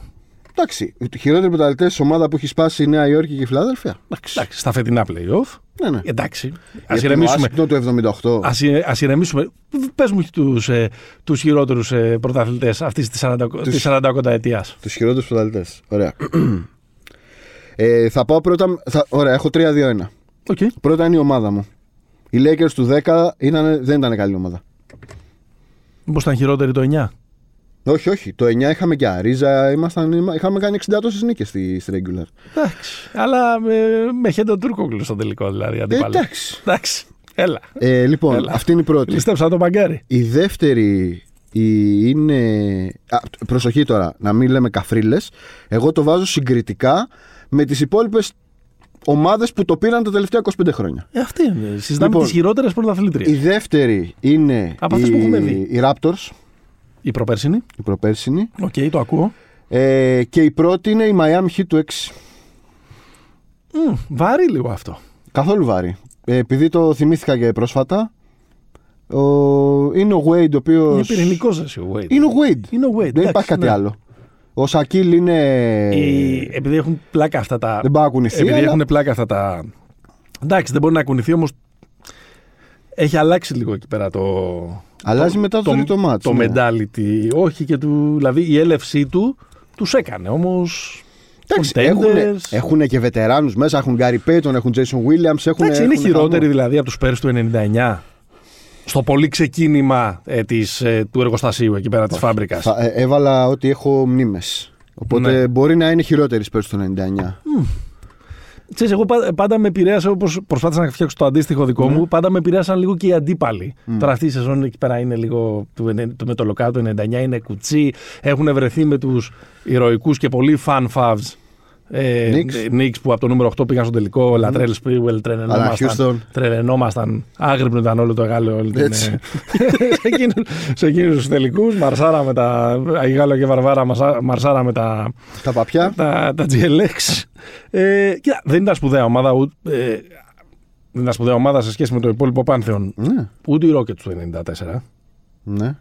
Speaker 2: Εντάξει, οι χειρότεροι πρωταθλητές της ομάδα που έχει σπάσει η Νέα Υόρκη και η Φιλαδέλφια.
Speaker 1: Εντάξει, στα φετινά playoff.
Speaker 2: Ναι, ναι.
Speaker 1: Εντάξει. Α
Speaker 2: Γιατί
Speaker 1: ηρεμήσουμε.
Speaker 2: Το Washington του 78.
Speaker 1: Ας, ε, ας ηρεμήσουμε. Πες μου τους, ε, τους χειρότερους ε, πρωταθλητές αυτής της 40, της 40 ετίας.
Speaker 2: Τους χειρότερους πρωταθλητές. Ωραία. ε, θα πάω πρώτα. Θα, ωραία, έχω 3-2-1.
Speaker 1: Οκ.
Speaker 2: Πρώτα είναι η ομάδα μου. Οι Lakers του 10 ήταν, δεν ήταν καλή ομάδα.
Speaker 1: Μήπως ήταν χειρότερη το 9.
Speaker 2: Όχι, όχι. Το 9 είχαμε και Αρίζα. Ήμασταν, είμα- είχαμε κάνει 60 τόσες νίκες στη, στη regular.
Speaker 1: Εντάξει. Αλλά με, με χέντο Τούρκογλου στο τελικό δηλαδή.
Speaker 2: Ε,
Speaker 1: αντίπαλο.
Speaker 2: εντάξει.
Speaker 1: Εντάξει. Έλα.
Speaker 2: Ε, λοιπόν,
Speaker 1: Έλα.
Speaker 2: αυτή είναι η πρώτη.
Speaker 1: Λιστέψα το μπαγκάρι.
Speaker 2: Η δεύτερη η- είναι. Α, προσοχή τώρα, να μην λέμε καφρίλες. Εγώ το βάζω συγκριτικά με τις υπόλοιπες ομάδες που το πήραν τα τελευταία 25 χρόνια.
Speaker 1: Ε, αυτή είναι. Συζητάμε
Speaker 2: Λοιπόν,
Speaker 1: τις χειρότερες
Speaker 2: Η
Speaker 1: πρωταθλήτριες.
Speaker 2: δεύτερη είναι
Speaker 1: Από αυτές που έχουμε δει.
Speaker 2: οι, οι Raptors,
Speaker 1: Η προπέρσινη.
Speaker 2: η προπέρσινη.
Speaker 1: Οκ, το ακούω.
Speaker 2: Ε, και η πρώτη είναι η Miami Heat του 6.
Speaker 1: Μμ, βαρύ λίγο αυτό.
Speaker 2: Καθόλου βαρύ. Ε, επειδή το θυμήθηκα και πρόσφατα, ο... είναι ο Wade ο οποίος.
Speaker 1: Είναι πυρηνικός εσύ ο Wade.
Speaker 2: Είναι ο Wade.
Speaker 1: Είναι ο Wade.
Speaker 2: Δεν
Speaker 1: εντάξει,
Speaker 2: υπάρχει κάτι
Speaker 1: ναι.
Speaker 2: άλλο. Ο Σακίλ είναι.
Speaker 1: Η- επειδή έχουν πλάκα αυτά τα.
Speaker 2: Δεν πάει να κουνηθεί.
Speaker 1: Επειδή
Speaker 2: αλλά-
Speaker 1: έχουν πλάκα αυτά τα. Εντάξει, δεν μπορεί να κουνηθεί όμως. Έχει αλλάξει λίγο εκεί πέρα το.
Speaker 2: Αλλάζει μετά το τρίτο μάτς,
Speaker 1: Το
Speaker 2: ναι.
Speaker 1: mentality. Όχι και του. Δηλαδή η έλευσή του τους έκανε όμως.
Speaker 2: Εντάξει, έχουν και βετεράνους μέσα. Έχουν Γκάρι Πέιτον, έχουν Jason Williams. Έχουν,
Speaker 1: Εντάξει, είναι
Speaker 2: έχουν
Speaker 1: χειρότερη
Speaker 2: χαμός.
Speaker 1: δηλαδή από τους πέρυσι του 99. Στο πολύ ξεκίνημα ε, της, ε, του εργοστασίου εκεί πέρα της φάμπρικας.
Speaker 2: Θα- ε, έβαλα ότι έχω μνήμες. Οπότε
Speaker 1: Ναι.
Speaker 2: μπορεί να είναι χειρότερης πέρσι το 99.
Speaker 1: Ξέρεις, εγώ πα- πάντα με επηρέασε, όπως προσπάθησα να φτιάξω το αντίστοιχο δικό
Speaker 2: Ναι.
Speaker 1: μου, πάντα με επηρέασαν λίγο και οι αντίπαλοι. Τώρα αυτή η σεζόν εκεί πέρα είναι λίγο. του ενε- το- με το λοκάτο του 99 είναι κουτσί. Έχουν βρεθεί με τους ηρωικούς και πολύ fan favs. Ε,
Speaker 2: Knicks.
Speaker 1: Knicks που από το νούμερο 8 πήγαν στο τελικό. Λατρέλ Σπίουελ, τρελαινόμασταν.
Speaker 2: Houston.
Speaker 1: Τρελαινόμασταν. Άγρυπνο ήταν όλο το Γάλλο. Όλη την,
Speaker 2: Έτσι.
Speaker 1: ε, σε εκείνους- σε εκείνους τους τελικούς. Μαρσάρα με τα. Η Γάλλο και Βαρβάρα μαρσά- μαρσάρα με τα,
Speaker 2: Τα παπιά.
Speaker 1: τα, τα GLX. Ε, κοίτα, δεν ήταν σπουδαία ομάδα. Ούτε, ε, δεν ήταν σπουδαία ομάδα σε σχέση με το υπόλοιπο Πάνθεον.
Speaker 2: Ναι,
Speaker 1: Ούτε οι Rockets του 94.
Speaker 2: ναι.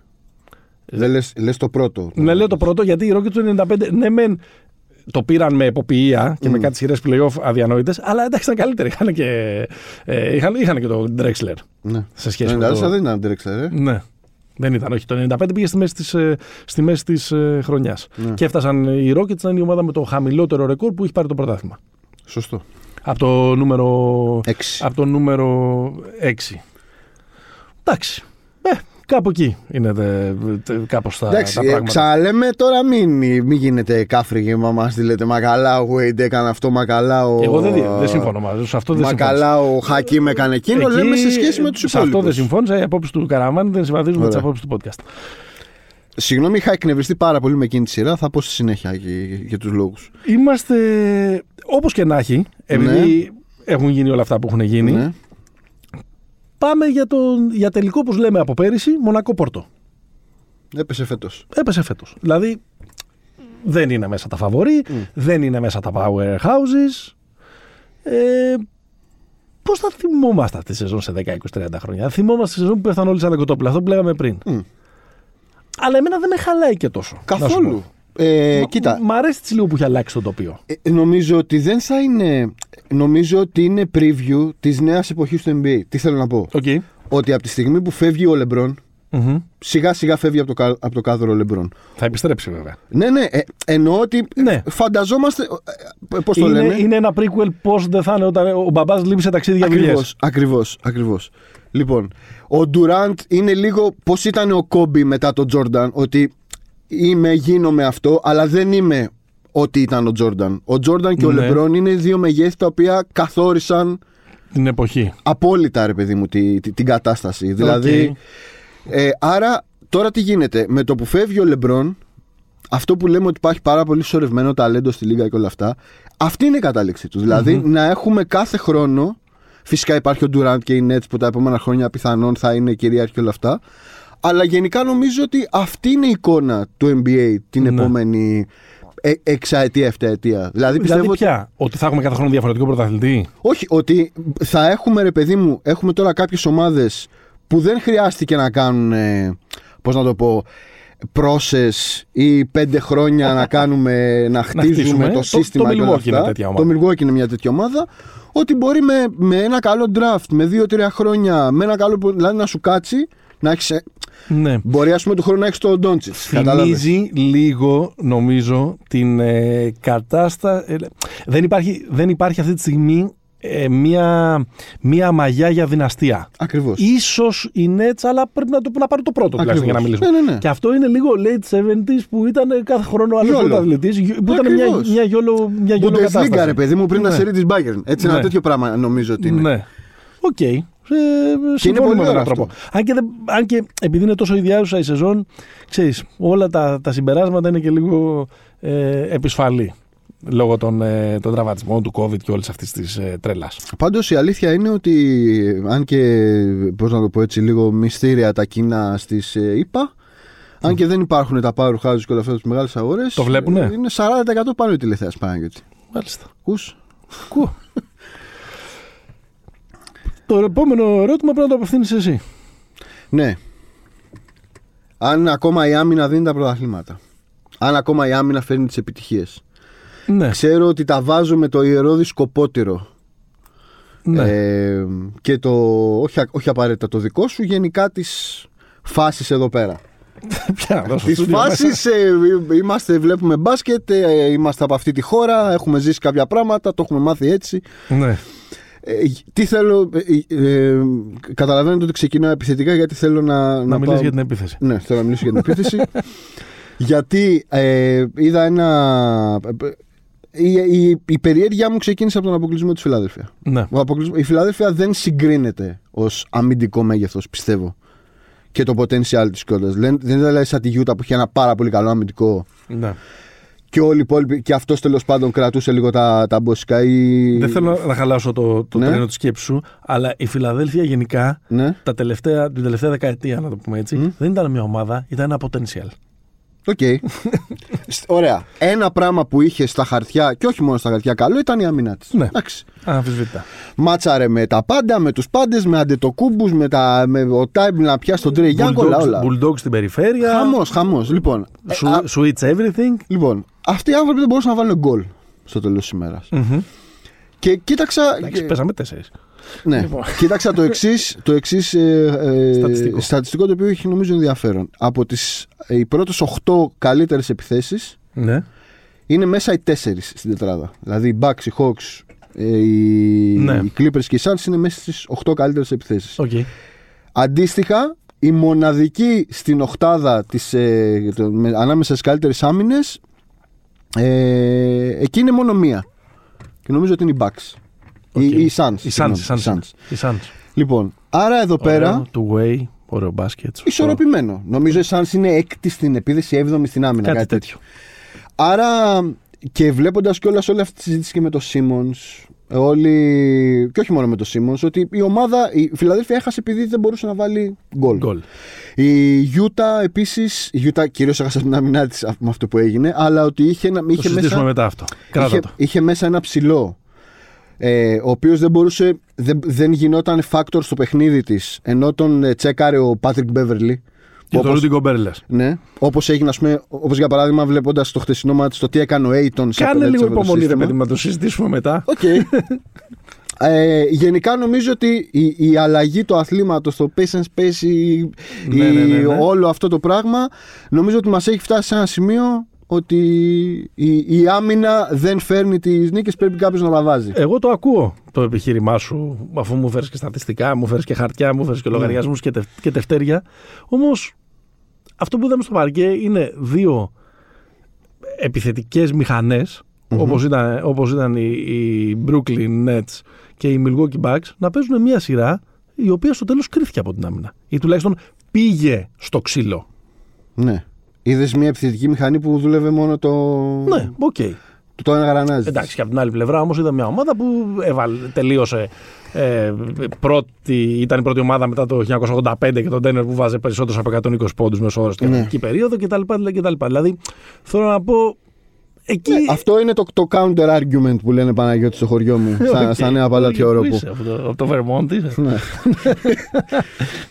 Speaker 2: Δεν λες, λες το πρώτο.
Speaker 1: Ναι, λέω το πρώτο γιατί οι Rockets του 95, ναι, μεν το πήραν με εποποιία και με κάτι σειρές playoff αδιανόητες, αλλά εντάξει ήταν καλύτεροι. Είχαν και, ε, είχαν, είχαν και τον Drexler
Speaker 2: Ναι.
Speaker 1: σε σχέση
Speaker 2: Το
Speaker 1: με
Speaker 2: 94
Speaker 1: το.
Speaker 2: δεν ήταν Drexler, ε.
Speaker 1: Ναι. Δεν ήταν, όχι. Το 95 πήγε στη μέση της, ε, στη μέση της ε, χρονιάς.
Speaker 2: Ναι.
Speaker 1: Και έφτασαν οι Rockets να είναι η ομάδα με το χαμηλότερο ρεκόρ που έχει πάρει το πρωτάθλημα.
Speaker 2: Σωστό.
Speaker 1: Από το νούμερο,
Speaker 2: Έξι.
Speaker 1: από το νούμερο 6. Εντάξει. Ε, κάπου εκεί είναι τε, τε, κάπως τα,
Speaker 2: Εντάξει,
Speaker 1: τα
Speaker 2: ε,
Speaker 1: πράγματα.
Speaker 2: ξαναλέμε τώρα μην, μην γίνετε κάφριγοι μα μας λέτε Μα καλά ο Wade έκανε αυτό, μα καλά ο...
Speaker 1: Εγώ δεν, δεν συμφωνώ μαζί σου. Σε αυτό δεν
Speaker 2: Μα
Speaker 1: συμφωνώ.
Speaker 2: καλά ο Χακίμ έκανε εκείνο,
Speaker 1: Εκεί,
Speaker 2: λέμε σε σχέση με τους
Speaker 1: Σε αυτό δεν
Speaker 2: υπόλοιπους.
Speaker 1: συμφώνησα. Οι απόψεις του Καραμάνη δεν συμβαδίζουν με τις
Speaker 2: Ωραία.
Speaker 1: απόψεις του podcast.
Speaker 2: Συγγνώμη, είχα εκνευριστεί πάρα πολύ με εκείνη τη σειρά. Θα πω στη συνέχεια για, για τους λόγους.
Speaker 1: Είμαστε. Όπως και να έχει, επειδή έχουν γίνει όλα αυτά που έχουν γίνει,
Speaker 2: Ναι.
Speaker 1: Πάμε για, τον, για τελικό, όπως λέμε από πέρυσι, Μονακό Πόρτο.
Speaker 2: Έπεσε φέτος.
Speaker 1: Έπεσε φέτος. Δηλαδή δεν είναι μέσα τα φαβορή, δεν είναι μέσα τα powerhouses. Ε, Πώς θα θυμόμαστε αυτή τη σεζόν σε 10, 20, 30 χρόνια; Θα θυμόμαστε τη σεζόν που πέφταν όλοι σαν κοτόπουλα. Αυτό που λέγαμε πριν. Αλλά εμένα δεν με χαλάει και τόσο. να σου
Speaker 2: Καθόλου.
Speaker 1: Πω.
Speaker 2: Ε,
Speaker 1: Μα-
Speaker 2: κοίτα,
Speaker 1: Μ' αρέσει έτσι λίγο που έχει αλλάξει το τοπίο.
Speaker 2: ε, νομίζω ότι δεν θα είναι. Νομίζω ότι είναι preview της νέας εποχής του NBA. Τι θέλω να πω;
Speaker 1: Οκ.
Speaker 2: Ότι από τη στιγμή που φεύγει ο Λεμπρόν,
Speaker 1: Μμμ.
Speaker 2: σιγά σιγά φεύγει από το, κα- από το κάδρο ο Λεμπρόν.
Speaker 1: Θα επιστρέψει βέβαια.
Speaker 2: Ναι, ναι, ε, εννοώ ότι
Speaker 1: Ναι.
Speaker 2: φανταζόμαστε. Πώς το
Speaker 1: είναι,
Speaker 2: λένε;
Speaker 1: είναι ένα prequel πώς δεν θα είναι όταν ο μπαμπάς λείπει σε ταξίδια δουλειές.
Speaker 2: Ακριβώς, ακριβώς, ακριβώς. Λοιπόν, ο Ντουράντ είναι λίγο πώς ήταν ο Κόμπι μετά τον Τζόρνταν, ότι είμαι, γίνομαι αυτό, αλλά δεν είμαι ό,τι ήταν ο Τζόρνταν. Ο Τζόρνταν και ο
Speaker 1: Ναι.
Speaker 2: Λεμπρόν είναι δύο μεγέθη τα οποία καθόρισαν
Speaker 1: Την εποχή.
Speaker 2: απόλυτα, ρε παιδί μου, τη, τη- την κατάσταση. Δηλαδή, ε, άρα τώρα τι γίνεται. Με το που φεύγει ο Λεμπρόν, αυτό που λέμε ότι υπάρχει πάρα πολύ σωρευμένο ταλέντο στη Λίγα και όλα αυτά, αυτή είναι η κατάληξη τους. δηλαδη να έχουμε κάθε χρόνο. Φυσικά υπάρχει ο Ντουράντ και οι Nets που τα επόμενα χρόνια πιθανόν θα είναι κυρίαρχοι και όλα αυτά. Αλλά γενικά νομίζω ότι αυτή είναι η εικόνα του NBA την
Speaker 1: Ναι.
Speaker 2: επόμενη ε, εξαετία, εφταετία. Δηλαδή πιστεύω
Speaker 1: Δηλαδή
Speaker 2: ότι
Speaker 1: πια, ότι θα έχουμε κάθε χρόνο διαφορετικό πρωταθλητή;
Speaker 2: όχι, ότι θα έχουμε ρε παιδί μου, έχουμε τώρα κάποιες ομάδες που δεν χρειάστηκε να κάνουν, ε, πώς να το πω, process ή πέντε χρόνια να κάνουμε, να χτίζουμε
Speaker 1: χτίσουμε.
Speaker 2: το
Speaker 1: Το-
Speaker 2: σύστημα
Speaker 1: το
Speaker 2: και όλα
Speaker 1: Milwaukee είναι
Speaker 2: αυτά.
Speaker 1: τέτοια ομάδα.
Speaker 2: Το Milwaukee είναι μια τέτοια ομάδα. Ότι μπορεί με, με ένα καλό draft, με δύο-τρία χρόνια, με ένα καλό. Δηλαδή να σου κάτσει, να έχεις, ε,
Speaker 1: Ναι.
Speaker 2: μπορεί ας πούμε του χρόνου να έχεις τον Ντόντσιτς.
Speaker 1: Θυμίζει λίγο, νομίζω, την ε, κατάσταση. δεν, υπάρχει, δεν υπάρχει αυτή τη στιγμή ε, μία, μία μαγιά για δυναστεία.
Speaker 2: Ακριβώς.
Speaker 1: Ίσως η Nets, αλλά πρέπει να, το, να πάρει το πρώτο τουλάχιστον για να
Speaker 2: Ακριβώς.
Speaker 1: μιλήσουμε.
Speaker 2: Ναι, ναι, ναι.
Speaker 1: Και αυτό είναι λίγο late 70s που ήταν κάθε χρόνο άλλος
Speaker 2: YOLO.
Speaker 1: πρωταθλητής, που ήταν μια,
Speaker 2: Ακριβώς.
Speaker 1: μια γιόλο, μια γιόλο
Speaker 2: Bundesliga,
Speaker 1: κατάσταση.
Speaker 2: ρε παιδί μου, πριν τα
Speaker 1: Ναι.
Speaker 2: σερί της Bayern. Έτσι, ένα
Speaker 1: Ναι.
Speaker 2: τέτοιο πράγμα νομίζω ότι είναι.
Speaker 1: Ναι. Οκ. Ε, συμφωνούμε
Speaker 2: πολύ
Speaker 1: με
Speaker 2: ωραίο
Speaker 1: έναν τρόπο. Αν και, δεν- αν και επειδή είναι τόσο ιδιάζουσα η σεζόν, ξέρεις, όλα τα, τα συμπεράσματα είναι και λίγο ε, επισφαλή. Λόγω των, ε, των τραυματισμών του COVID και όλης αυτής της ε, τρέλα.
Speaker 2: Πάντως η αλήθεια είναι ότι αν και πώς να το πω έτσι λίγο μυστήρια τα κοινά στις ε, ΗΠΑ αν και δεν υπάρχουν τα power houses και όλα αυτά τις μεγάλες αγορές
Speaker 1: Το βλέπουνε;
Speaker 2: ε, Είναι 40% πάνω η τηλεθέαση Παναγιώτη
Speaker 1: Μάλιστα.
Speaker 2: Ακούς
Speaker 1: Ακούω. Το επόμενο ερώτημα πρέπει να το απευθύνεις εσύ.
Speaker 2: Ναι Αν ακόμα η άμυνα δίνει τα πρωταθλήματα Αν ακόμα η άμυνα φέρνει τις επιτυχίες
Speaker 1: Ναι.
Speaker 2: Ξέρω ότι τα βάζω με το ιερόδη σκοπότηρο
Speaker 1: ναι.
Speaker 2: ε, και το όχι, όχι απαραίτητα το δικό σου γενικά τις φάσεις εδώ πέρα
Speaker 1: Πια, εδώ στο
Speaker 2: Τις
Speaker 1: στούντιο
Speaker 2: φάσεις
Speaker 1: μέσα.
Speaker 2: είμαστε, βλέπουμε μπάσκετ, ε, είμαστε από αυτή τη χώρα, έχουμε ζήσει κάποια πράγματα, το έχουμε μάθει έτσι.
Speaker 1: Ναι.
Speaker 2: Ε, τι θέλω. Ε, ε, καταλαβαίνετε ότι ξεκινάω επιθετικά γιατί θέλω να.
Speaker 1: Να,
Speaker 2: να
Speaker 1: μιλήσεις
Speaker 2: πάω-
Speaker 1: για την επίθεση.
Speaker 2: Ναι, θέλω να μιλήσω για την επίθεση. γιατί ε, είδα ένα. Η, η, η περιέργειά μου ξεκίνησε από τον αποκλεισμό της Φιλάδελφια.
Speaker 1: Ναι.
Speaker 2: Ο αποκλεισμός- η Φιλάδελφια δεν συγκρίνεται ως αμυντικό μέγεθος, πιστεύω. Και το potential της κιόλας. Δεν δεν είναι δηλαδή σαν τη Γιούτα που είχε ένα πάρα πολύ καλό αμυντικό
Speaker 1: ναι.
Speaker 2: Και όλοι οι υπόλοιποι. Και αυτός τέλος πάντων κρατούσε λίγο τα, τα μποσικά. Ή...
Speaker 1: Δεν θέλω να χαλάσω το, το
Speaker 2: Ναι.
Speaker 1: τρένο της σκέψης σου, αλλά η Φιλαδέλφια γενικά
Speaker 2: Ναι,
Speaker 1: τα τελευταία, την τελευταία δεκαετία, να το πούμε έτσι,
Speaker 2: Μμ.
Speaker 1: δεν ήταν μια ομάδα, ήταν ένα potential.
Speaker 2: οκ. Σ- Ωραία. Ένα πράγμα που είχε στα χαρτιά, και όχι μόνο στα χαρτιά, καλό ήταν η άμυνα της.
Speaker 1: Ναι.
Speaker 2: Εντάξει.
Speaker 1: Αναμφισβήτητα.
Speaker 2: Μάτσαρε με τα πάντα, με τους πάντες, με αντετοκούμπους, με, τα, με ο Θάιμπουλ να πιάσει τον Τρέι Γιανγκ, ο, όλα. όλα.
Speaker 1: bulldogs στην περιφέρεια.
Speaker 2: Χαμός, χαμός. Λοιπόν, ε,
Speaker 1: Σου-
Speaker 2: α-
Speaker 1: Switch everything.
Speaker 2: λοιπόν, αυτοί οι άνθρωποι δεν μπορούσαν να βάλουν γκολ στο τέλος της ημέρας.
Speaker 1: Μμμ.
Speaker 2: Και κοίταξα.
Speaker 1: Εντάξει,
Speaker 2: και-
Speaker 1: Πέσαμε τέσσερις.
Speaker 2: Ναι.
Speaker 1: Λοιπόν.
Speaker 2: Κοίταξα το εξή- το εξής, ε, ε,
Speaker 1: Στατιστικό.
Speaker 2: στατιστικό το οποίο έχει νομίζω ενδιαφέρον. Από τις ε, οι πρώτες 8 καλύτερες επιθέσεις
Speaker 1: Ναι.
Speaker 2: είναι μέσα οι 4 στην τετράδα. Δηλαδή οι Bucks, οι Hawks, ε, οι,
Speaker 1: Ναι.
Speaker 2: οι Clippers και οι Suns είναι μέσα στις 8 καλύτερες επιθέσεις.
Speaker 1: Οκ.
Speaker 2: Αντίστοιχα, η μοναδική στην οχτάδα της, ε, το- με- ανάμεσα στις καλύτερες άμυνες ε, εκεί είναι μόνο μία. Και νομίζω ότι είναι οι Bucks.
Speaker 1: Οκ.
Speaker 2: Οι, οι Suns.
Speaker 1: Οι Suns.
Speaker 2: συγγνώμη,
Speaker 1: οι Suns.
Speaker 2: οι Suns.
Speaker 1: Οι Suns.
Speaker 2: Λοιπόν, άρα εδώ πέρα.
Speaker 1: Ωραίο, Του way, ωραίο μπάσκετ. σωστό.
Speaker 2: Ισορροπημένο. Νομίζω οι Suns είναι έκτη στην επίδεση, έβδομη στην άμυνα.
Speaker 1: Κάτι
Speaker 2: Κάτι,
Speaker 1: τέτοιο.
Speaker 2: Άρα και βλέποντας κιόλας όλη αυτή τη συζήτηση και με το Simmons, όλοι. και όχι μόνο με το Simmons, ότι η ομάδα. Η Φιλαδέλφια έχασε επειδή δεν μπορούσε να βάλει γκολ.
Speaker 1: Γκολ.
Speaker 2: Η Γιούτα επίσης. Η Γιούτα κυρίως έχασε την άμυνά της με αυτό που έγινε, αλλά ότι είχε, ένα-
Speaker 1: Το
Speaker 2: είχε,
Speaker 1: συζητήσουμε
Speaker 2: μέσα,
Speaker 1: μετά αυτό. Κράτα
Speaker 2: είχε,
Speaker 1: το.
Speaker 2: είχε μέσα ένα ψηλό. Ε, ο οποίος δεν μπορούσε. Δεν, δεν γινόταν factor στο παιχνίδι της. Ενώ τον ε, τσέκαρε ο Patrick Beverly
Speaker 1: Και το Ρούντι Γκομπέρ λες.
Speaker 2: Ναι. Όπως έγινε, όπως για παράδειγμα, βλέποντας το χτεσινό μάτι το τι έκανε ο Aiton σε
Speaker 1: Κάνε λίγο υπομονή, ρε παιδί, να το συζητήσουμε μετά.
Speaker 2: Okay. Ε, γενικά νομίζω ότι η, η αλλαγή του αθλήματος, το pace and space, η, ναι, ναι, ναι, ναι, όλο αυτό το πράγμα νομίζω ότι μας έχει φτάσει σε ένα σημείο ότι η, η άμυνα δεν φέρνει τις νίκες, πρέπει κάποιος να τα βάζει.
Speaker 1: Εγώ το ακούω το επιχείρημά σου, αφού μου φέρεις και στατιστικά, μου φέρεις και χαρτιά, μου φέρεις και λογαριασμούς και, τε, και τευτέρια. Όμως αυτό που είδαμε στο παρκέ είναι δύο επιθετικές μηχανές, όπως, ήταν, όπως ήταν οι, οι Brooklyn Nets και οι Milwaukee Bucks να παίζουν μια σειρά η οποία στο τέλος κρίθηκε από την άμυνα. Ή τουλάχιστον πήγε στο ξύλο.
Speaker 2: Ναι. Είδες μια επιθετική μηχανή που δούλευε μόνο το.
Speaker 1: Ναι, οκ. Okay.
Speaker 2: Το ένα γρανάζι.
Speaker 1: Εντάξει, και από την άλλη πλευρά όμως είδα μια ομάδα που έβαλε, τελείωσε. Ε, πρώτη, ήταν η πρώτη ομάδα μετά το 1985 και το Ντένβερ που 'βαζε περισσότερους από 120 πόντους μεσόωρο στην ναι. περίοδο κτλ. Δηλαδή θέλω να πω
Speaker 2: Εκεί... Ναι, αυτό είναι το, το counter argument που λένε Παναγιώτης στο χωριό μου, στα, στα Νέα Παλάτια Ωρωπού.
Speaker 1: Από το, από το Vermont είσαι;
Speaker 2: Ναι.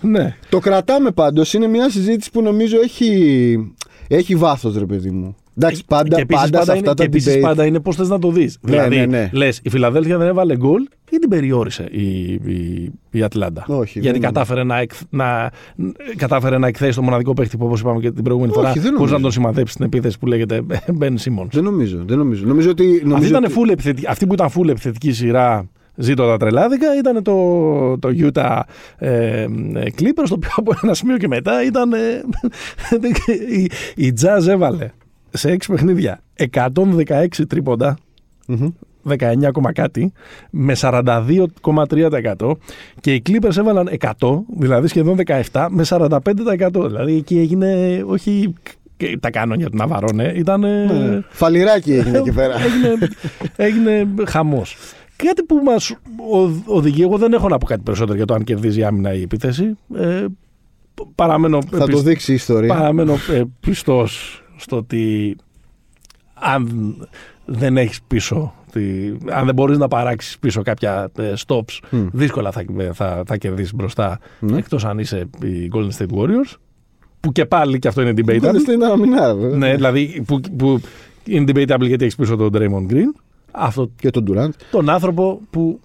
Speaker 2: ναι. Το κρατάμε πάντως, είναι μια συζήτηση που νομίζω έχει, έχει βάθος ρε παιδί μου. Εντάξει, πάντα, και πάντα, πάντα,
Speaker 1: αυτά
Speaker 2: τα
Speaker 1: και πάντα είναι πώς θες να το δεις. Ναι, δηλαδή, ναι, ναι. λες, η Φιλαδέλφια δεν έβαλε γκολ ή την περιόρισε η, η, η Ατλάντα;
Speaker 2: Όχι,
Speaker 1: Γιατί κατάφερε να, εκ, να, κατάφερε να εκθέσει το μοναδικό παίχτη που όπως είπαμε και την προηγούμενη φορά, χωρίς να τον σημαδέψει στην επίθεση που λέγεται Μπεν Σίμονς.
Speaker 2: Δεν νομίζω. Δεν νομίζω. νομίζω ότι, νομίζω
Speaker 1: αυτή, ότι... Ήταν επιθετική, αυτή που ήταν full επιθετική σειρά Ζήτω τα τρελάδικα ήταν το, το Utah ε, Clippers, το οποίο από ένα σημείο και μετά ήταν. Ε, η, η Jazz έβαλε σε 6 παιχνίδια 116 τρίποντα. 19, κάτι με 42,3% και οι Clippers έβαλαν 100, δηλαδή σχεδόν 17 με 45%. Δηλαδή εκεί έγινε όχι τα κάνω για τον Αβαρόνε, ήταν... Ναι,
Speaker 2: φαλιράκι έγινε εκεί πέρα.
Speaker 1: έγινε, έγινε χαμός. Κάτι που μας οδηγεί, εγώ δεν έχω να πω κάτι περισσότερο για το αν κερδίζει η άμυνα ή η επίθεση. Ε, παραμένω,
Speaker 2: Θα το δείξει η ιστορία.
Speaker 1: Παραμένω ε, πιστός στο ότι αν δεν έχεις πίσω, αν δεν μπορείς να παράξεις πίσω κάποια ε, stops, δύσκολα θα, θα, θα κερδίσεις μπροστά, mm. εκτός αν είσαι οι Golden State Warriors, που και πάλι και αυτό είναι debatable.
Speaker 2: Golden State είναι αμυνά,
Speaker 1: Ναι, δηλαδή που, που είναι debatable γιατί έχεις πίσω τον Draymond Green.
Speaker 2: Αυτό, και τον Durant.
Speaker 1: Τον άνθρωπο που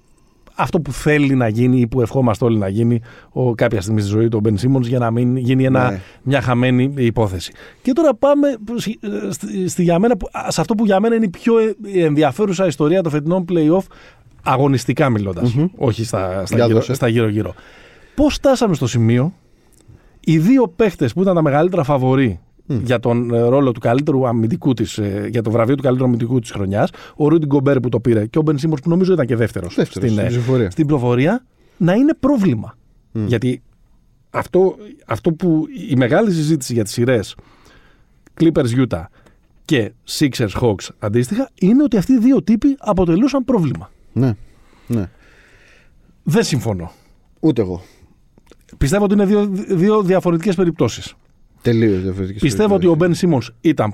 Speaker 1: αυτό που θέλει να γίνει ή που ευχόμαστε όλοι να γίνει ο, κάποια στιγμή στη ζωή του ο Μπεν Σίμονς για να μην γίνει ένα, ναι. μια χαμένη υπόθεση. Και τώρα πάμε στη, στη, για μένα, σε αυτό που για μένα είναι η πιο ενδιαφέρουσα ιστορία των φετινών play-off αγωνιστικά όχι στα, στα, γύρω, στα γύρω-γύρω. Πώς στάσαμε στο σημείο οι δύο παίχτες που ήταν τα μεγαλύτερα φαβορή για τον ε, ρόλο του καλύτερου αμυντικού της, ε, για το βραβείο του καλύτερου αμυντικού της χρονιάς. Ο Ρούντι Γκομπέρ που το πήρε και ο Μπεν Σίμορ που νομίζω ήταν και δεύτερος στην, ε, στην προφορία, να είναι πρόβλημα. Γιατί αυτό, αυτό που η μεγάλη συζήτηση για τις σειρές Clippers Utah και Sixers Hawks αντίστοιχα είναι ότι αυτοί οι δύο τύποι αποτελούσαν πρόβλημα.
Speaker 2: Ναι. ναι.
Speaker 1: Δεν συμφωνώ.
Speaker 2: Ούτε εγώ.
Speaker 1: Πιστεύω ότι είναι δύο, δύο διαφορετικές περιπτώσεις.
Speaker 2: Τελείως διαφορετική.
Speaker 1: Πιστεύω ότι ο Μπεν Σίμονς ήταν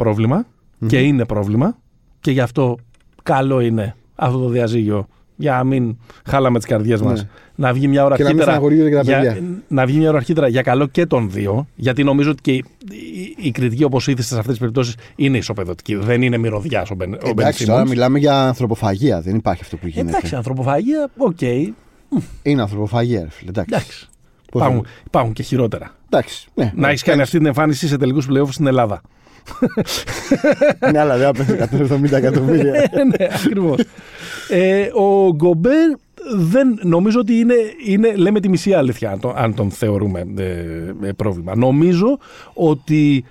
Speaker 1: και είναι πρόβλημα και γι' αυτό καλό είναι αυτό το διαζύγιο για να μην χαλάμε τις καρδιές μας. Ναι. Να βγει μια ώρα
Speaker 2: και
Speaker 1: αρχίτερα.
Speaker 2: Να,
Speaker 1: για, να βγει μια ώρα αρχίτερα για καλό και των δύο. Γιατί νομίζω ότι και η, η, η κριτική, όπως είθισται σε αυτές τις περιπτώσεις, είναι ισοπεδωτική. Δεν είναι μυρωδιάς ο Μπεν
Speaker 2: Εντάξει, τώρα μιλάμε για ανθρωποφαγία. Δεν υπάρχει αυτό που γίνεται.
Speaker 1: Εντάξει, ανθρωποφαγία, οκ. Okay.
Speaker 2: Είναι ανθρωποφαγία, ρε φίλε. Εντάξει.
Speaker 1: Εντάξει. Υπάρχουν, υπάρχουν και χειρότερα.
Speaker 2: Εντάξει. Ναι,
Speaker 1: να έχεις κάνει αυτή την εμφάνιση σε τελικούς πλέον στην Ελλάδα.
Speaker 2: ναι, αλλά δεν έπεσε 170 εκατομμύρια.
Speaker 1: Ε, ναι, ακριβώς. Ε, ο Γκομπέρ δεν νομίζω ότι είναι, είναι λέμε τη μισή αλήθεια αν, αν τον θεωρούμε ε, πρόβλημα. Νομίζω ότι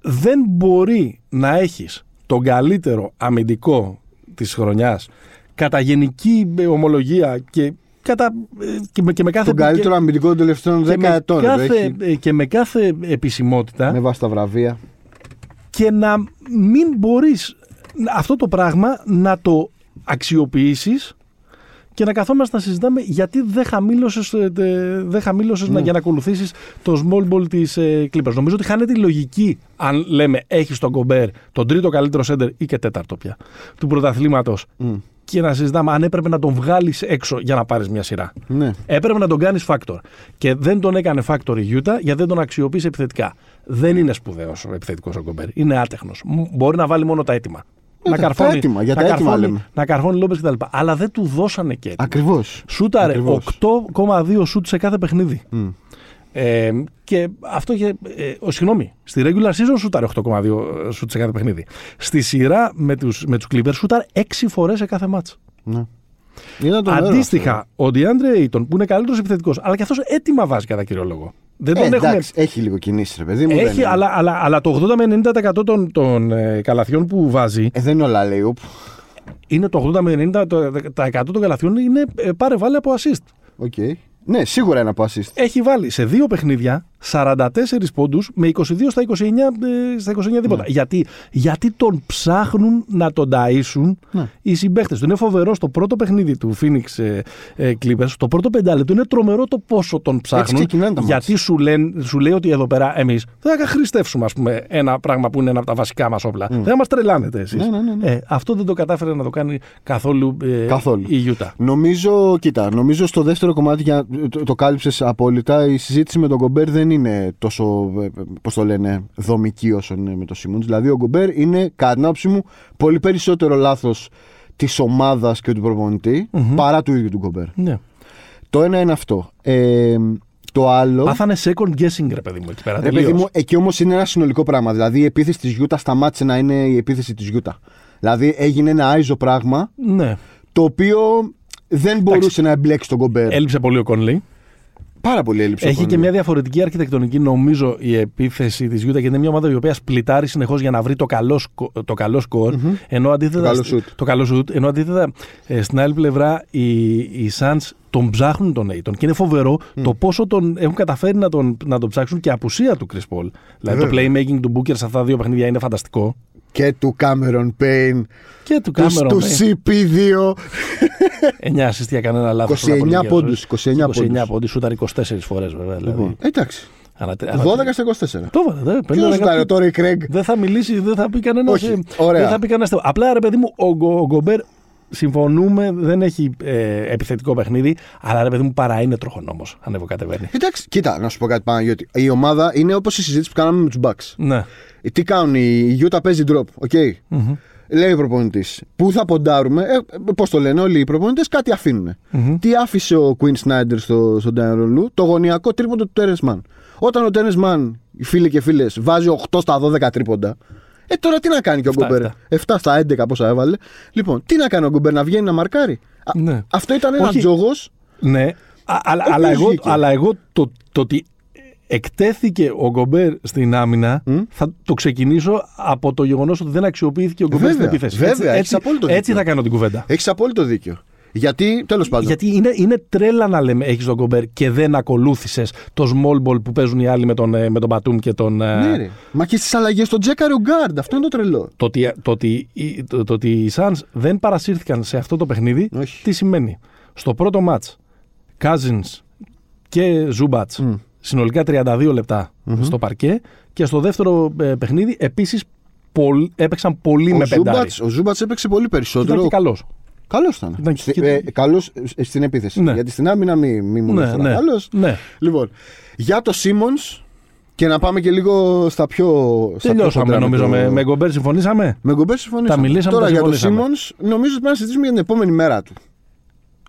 Speaker 1: δεν μπορεί να έχεις τον καλύτερο αμυντικό της χρονιάς κατά γενική ομολογία και Κατά, και, με, και με κάθε,
Speaker 2: Τον καλύτερο αμυντικό των τελευταίων 10 ετών.
Speaker 1: Κάθε, και με κάθε επισημότητα.
Speaker 2: Με βάση τα βραβεία.
Speaker 1: Και να μην μπορείς αυτό το πράγμα να το αξιοποιήσεις και να καθόμαστε να συζητάμε γιατί δεν χαμήλωσες ε, δεν χαμήλωσες mm. για να ακολουθήσεις το small ball της ε, Clippers. Νομίζω ότι χάνεται η λογική αν λέμε έχεις τον Κομπέρ, τον τρίτο καλύτερο σέντερ ή και τέταρτο πια του πρωταθλήματος και να συζητάμε αν έπρεπε να τον βγάλεις έξω για να πάρεις μια σειρά.
Speaker 2: Ναι.
Speaker 1: Έπρεπε να τον κάνεις factor. Και δεν τον έκανε factor η Utah γιατί δεν τον αξιοποίησε επιθετικά. Δεν είναι σπουδαίος ο επιθετικός ο Γκομπέρ. Είναι άτεχνος. Μπορεί να βάλει μόνο τα έτοιμα.
Speaker 2: Ε, τα- τα έτοιμα, για
Speaker 1: να
Speaker 2: τα έτοιμα
Speaker 1: καρφώνει,
Speaker 2: λέμε.
Speaker 1: να καρφώνει λόμπες κτλ. Αλλά δεν του δώσανε και έτοιμα.
Speaker 2: Ακριβώς.
Speaker 1: Σούταρε
Speaker 2: Ακριβώς.
Speaker 1: 8,2 σούτ σε κάθε παιχνίδι. Ε, και αυτό είχε. Ε, ο, συγγνώμη, στη regular season σούταρε 8,2 σουτ σε κάθε παιχνίδι. Στη σειρά με τους με τους Clippers σούταρε 6 φορές σε κάθε ματς.
Speaker 2: Ναι. Ήταν το νερό
Speaker 1: Αντίστοιχα, ο DeAndre Ayton που είναι καλύτερος επιθετικός, αλλά και αυτός έτοιμα βάζει κατά κύριο λόγο. Δεν
Speaker 2: αυτό.
Speaker 1: τον
Speaker 2: Ε,
Speaker 1: έχουμε.
Speaker 2: εντάξει, έχει λίγο κινήσει, ρε παιδί μου. δεν
Speaker 1: Έχει,
Speaker 2: είναι.
Speaker 1: αλλά, αλλά, αλλά το 80 με 90% των, των ε, καλαθιών που βάζει
Speaker 2: Ε, δεν είναι όλα λέει.
Speaker 1: είναι το 80 με 90% το- τα 100 των καλαθιών είναι ε, πάρε βάλε από assist.
Speaker 2: Οκ. Ναι, σίγουρα ένα από assist.
Speaker 1: Έχει βάλει σε δύο παιχνίδια 44 πόντους με 22 στα 29, ε, στα 29 τίποτα. Γιατί, γιατί τον ψάχνουν να τον ταΐσουν
Speaker 2: Ναι.
Speaker 1: οι συμπαίχτες του. Είναι φοβερό στο πρώτο παιχνίδι του Phoenix ε, ε, Clippers, το πρώτο πεντάλεπτο είναι τρομερό το πόσο τον ψάχνουν.
Speaker 2: ξεκινάνε τα
Speaker 1: γιατί σου, λένε, σου λέει ότι εδώ πέρα εμείς δεν θα χρηστεύσουμε ας πούμε, ένα πράγμα που είναι ένα από τα βασικά μας όπλα. Δεν θα μας τρελάνετε εσείς.
Speaker 2: Ναι, ναι, ναι, ναι.
Speaker 1: Ε, αυτό δεν το κατάφερε να το κάνει καθόλου, ε,
Speaker 2: Καθόλου.
Speaker 1: η Utah.
Speaker 2: Νομίζω, κοίτα, νομίζω στο δεύτερο κομμάτι, για, το, το κάλυψες απόλυτα. Η συζήτηση με τον Γκομπέρ δεν είναι τόσο, πώς το λένε, δομική όσο είναι με τον Σίμον. Δηλαδή, ο Γκομπέρ είναι, κατά την άποψή μου, πολύ περισσότερο λάθος της ομάδας και του προπονητη παρά του ίδιου του Γκομπέρ.
Speaker 1: Ναι.
Speaker 2: Το ένα είναι αυτό. Ε, το άλλο.
Speaker 1: Πάθανε second guessing, ρε παιδί μου, εκεί πέρα.
Speaker 2: Ρε
Speaker 1: τελείως.
Speaker 2: παιδί μου, εκεί όμως είναι ένα συνολικό πράγμα. Δηλαδή η επίθεση της Γιούτα σταμάτησε να είναι η επίθεση της Γιούτα. Δηλαδή έγινε ένα άιζο πράγμα
Speaker 1: Ναι.
Speaker 2: το οποίο δεν μπορούσε να εμπλέξει τον Γκομπέρ.
Speaker 1: Έλειψε πολύ ο Κόνλι.
Speaker 2: Πάρα πολύ έλλειψη.
Speaker 1: Έχει
Speaker 2: ο
Speaker 1: και
Speaker 2: Conley.
Speaker 1: μια διαφορετική αρχιτεκτονική, νομίζω, η επίθεση της Γιούτα και είναι μια ομάδα η οποία σπλιτάρει συνεχώς για να βρει το καλό, σκο- το καλό σκορ. Ενώ αντίθετα,
Speaker 2: Το καλό
Speaker 1: στη-
Speaker 2: shoot.
Speaker 1: το καλό shoot, ενώ αντίθετα ε, στην άλλη πλευρά οι, οι Suns τον ψάχνουν τον Aiton. Και είναι φοβερό το πόσο τον έχουν καταφέρει να τον, να τον ψάξουν και απουσία του Chris Paul. Δηλαδή το
Speaker 2: Βέβαια.
Speaker 1: playmaking του Booker σε αυτά τα δύο παιχνίδια είναι φανταστικό.
Speaker 2: Και του Cameron Payne.
Speaker 1: Και του
Speaker 2: Του,
Speaker 1: Cameron.
Speaker 2: τους
Speaker 1: ε,
Speaker 2: CP2.
Speaker 1: 9 assist για κανένα λάθος.
Speaker 2: 29 πόντους, 29 πόντους.
Speaker 1: πόντους. Σούταρ 24 φορές βέβαια. Δηλαδή.
Speaker 2: Λοιπόν, εντάξει.
Speaker 1: Αλλά-
Speaker 2: 12
Speaker 1: αλλά-
Speaker 2: στα 24.
Speaker 1: Το έβαλε, δε,
Speaker 2: Ποιος
Speaker 1: πέντε
Speaker 2: σου
Speaker 1: δεκατό-
Speaker 2: τα τώρα η Κρέγκ;
Speaker 1: Δεν θα μιλήσει, δεν θα πει κανένας.
Speaker 2: Όχι, ωραία.
Speaker 1: Δεν θα πει κανένας θεό. Απλά ρε παιδί μου, ο, Γκο- ο Γκομπέρ συμφωνούμε, δεν έχει ε, επιθετικό παιχνίδι, αλλά ρε παιδί μου παρά είναι τροχονόμος. Ανεβοκατεβαίνει.
Speaker 2: Εντάξει, κοίτα, να σου πω κάτι πάνω. Γιατί η ομάδα είναι όπως η συζήτηση που κάναμε με τους Bucks.
Speaker 1: Ναι.
Speaker 2: Ε, Τι κάνουν, η Utah παίζει drop, οκ. Λέει ο προπονητής. Πού θα ποντάρουμε, ε, πώς το λένε όλοι οι προπονητές, κάτι αφήνουν. Τι άφησε ο Quinn Snyder στο, στον Tyronn Lue, το γωνιακό τρίποντο του Terrence Mann. Όταν ο Terrence Mann, οι φίλοι και φίλες, βάζει 8 στα 12 τρίποντα, ε, τώρα τι να κάνει και ο
Speaker 1: Εφτά,
Speaker 2: Γκομπέρ; 7 στα 11 πόσα έβαλε. Λοιπόν, τι να κάνει ο Γκομπέρ, να βγαίνει να μαρκάρει; Α,
Speaker 1: Ναι.
Speaker 2: Αυτό ήταν ένας
Speaker 1: Όχι.
Speaker 2: τζόγο.
Speaker 1: Ναι, Α, αλλά,
Speaker 2: Ο
Speaker 1: αλλά,
Speaker 2: οποίος
Speaker 1: εγώ,
Speaker 2: βγήκε.
Speaker 1: αλλά εγώ το, το ότι εκτέθηκε ο Γκομπέρ στην άμυνα θα το ξεκινήσω από το γεγονός ότι δεν αξιοποιήθηκε ο Γκομπέρ στην
Speaker 2: Βέβαια,
Speaker 1: επίθεση.
Speaker 2: βέβαια, έχεις
Speaker 1: έτσι,
Speaker 2: απόλυτο
Speaker 1: έτσι
Speaker 2: δίκιο.
Speaker 1: θα κάνω την κουβέντα.
Speaker 2: Έχεις απόλυτο δίκιο. Γιατί, τέλος πάντων.
Speaker 1: Γιατί είναι, είναι τρέλα να λέμε έχεις τον Γκομπέρ και δεν ακολούθησες το small ball που παίζουν οι άλλοι με τον, ε, με τον Μπατούμ και τον. ε,
Speaker 2: Ναι, ρε. Μα και στις αλλαγές τον τζέκαρε ο Γκάρντ. Αυτό είναι το τρελό.
Speaker 1: Το ότι, το, ότι, οι- το, το ότι οι Suns δεν παρασύρθηκαν σε αυτό το παιχνίδι,
Speaker 2: Όχι.
Speaker 1: τι σημαίνει; Στο πρώτο μάτς, Cousins και Zubats, συνολικά 32 λεπτα στο παρκέ και στο δεύτερο ε, παιχνίδι επίσης πολ- έπαιξαν πολύ με
Speaker 2: Ο
Speaker 1: πεντάρι.
Speaker 2: Ζούμπατς, ο Ζούμπατς έπαιξε πολύ
Speaker 1: Ήταν
Speaker 2: περισσότερο.
Speaker 1: και καλός.
Speaker 2: Καλός ήταν.
Speaker 1: Ήταν
Speaker 2: Στη-
Speaker 1: και-
Speaker 2: ε, καλός ε, στην επίθεση.
Speaker 1: Ναι.
Speaker 2: Γιατί στην άμυνα μη, μη μου
Speaker 1: Ναι,
Speaker 2: λες τώρα.
Speaker 1: ναι,
Speaker 2: Καλός.
Speaker 1: ναι.
Speaker 2: Λοιπόν, για το Σίμον και να πάμε και λίγο στα πιο. στα πιο
Speaker 1: Τελειώσαμε
Speaker 2: χοντρά
Speaker 1: νομίζω.
Speaker 2: το-
Speaker 1: Με, με Γκομπέρ συμφωνήσαμε;
Speaker 2: Με Γκομπέρ συμφωνήσαμε.
Speaker 1: Τα μιλήσαμε,
Speaker 2: Τώρα
Speaker 1: τα
Speaker 2: για το
Speaker 1: συμφωνήσαμε.
Speaker 2: Σίμον, νομίζω ότι πρέπει να συζητήσουμε για την επόμενη μέρα του.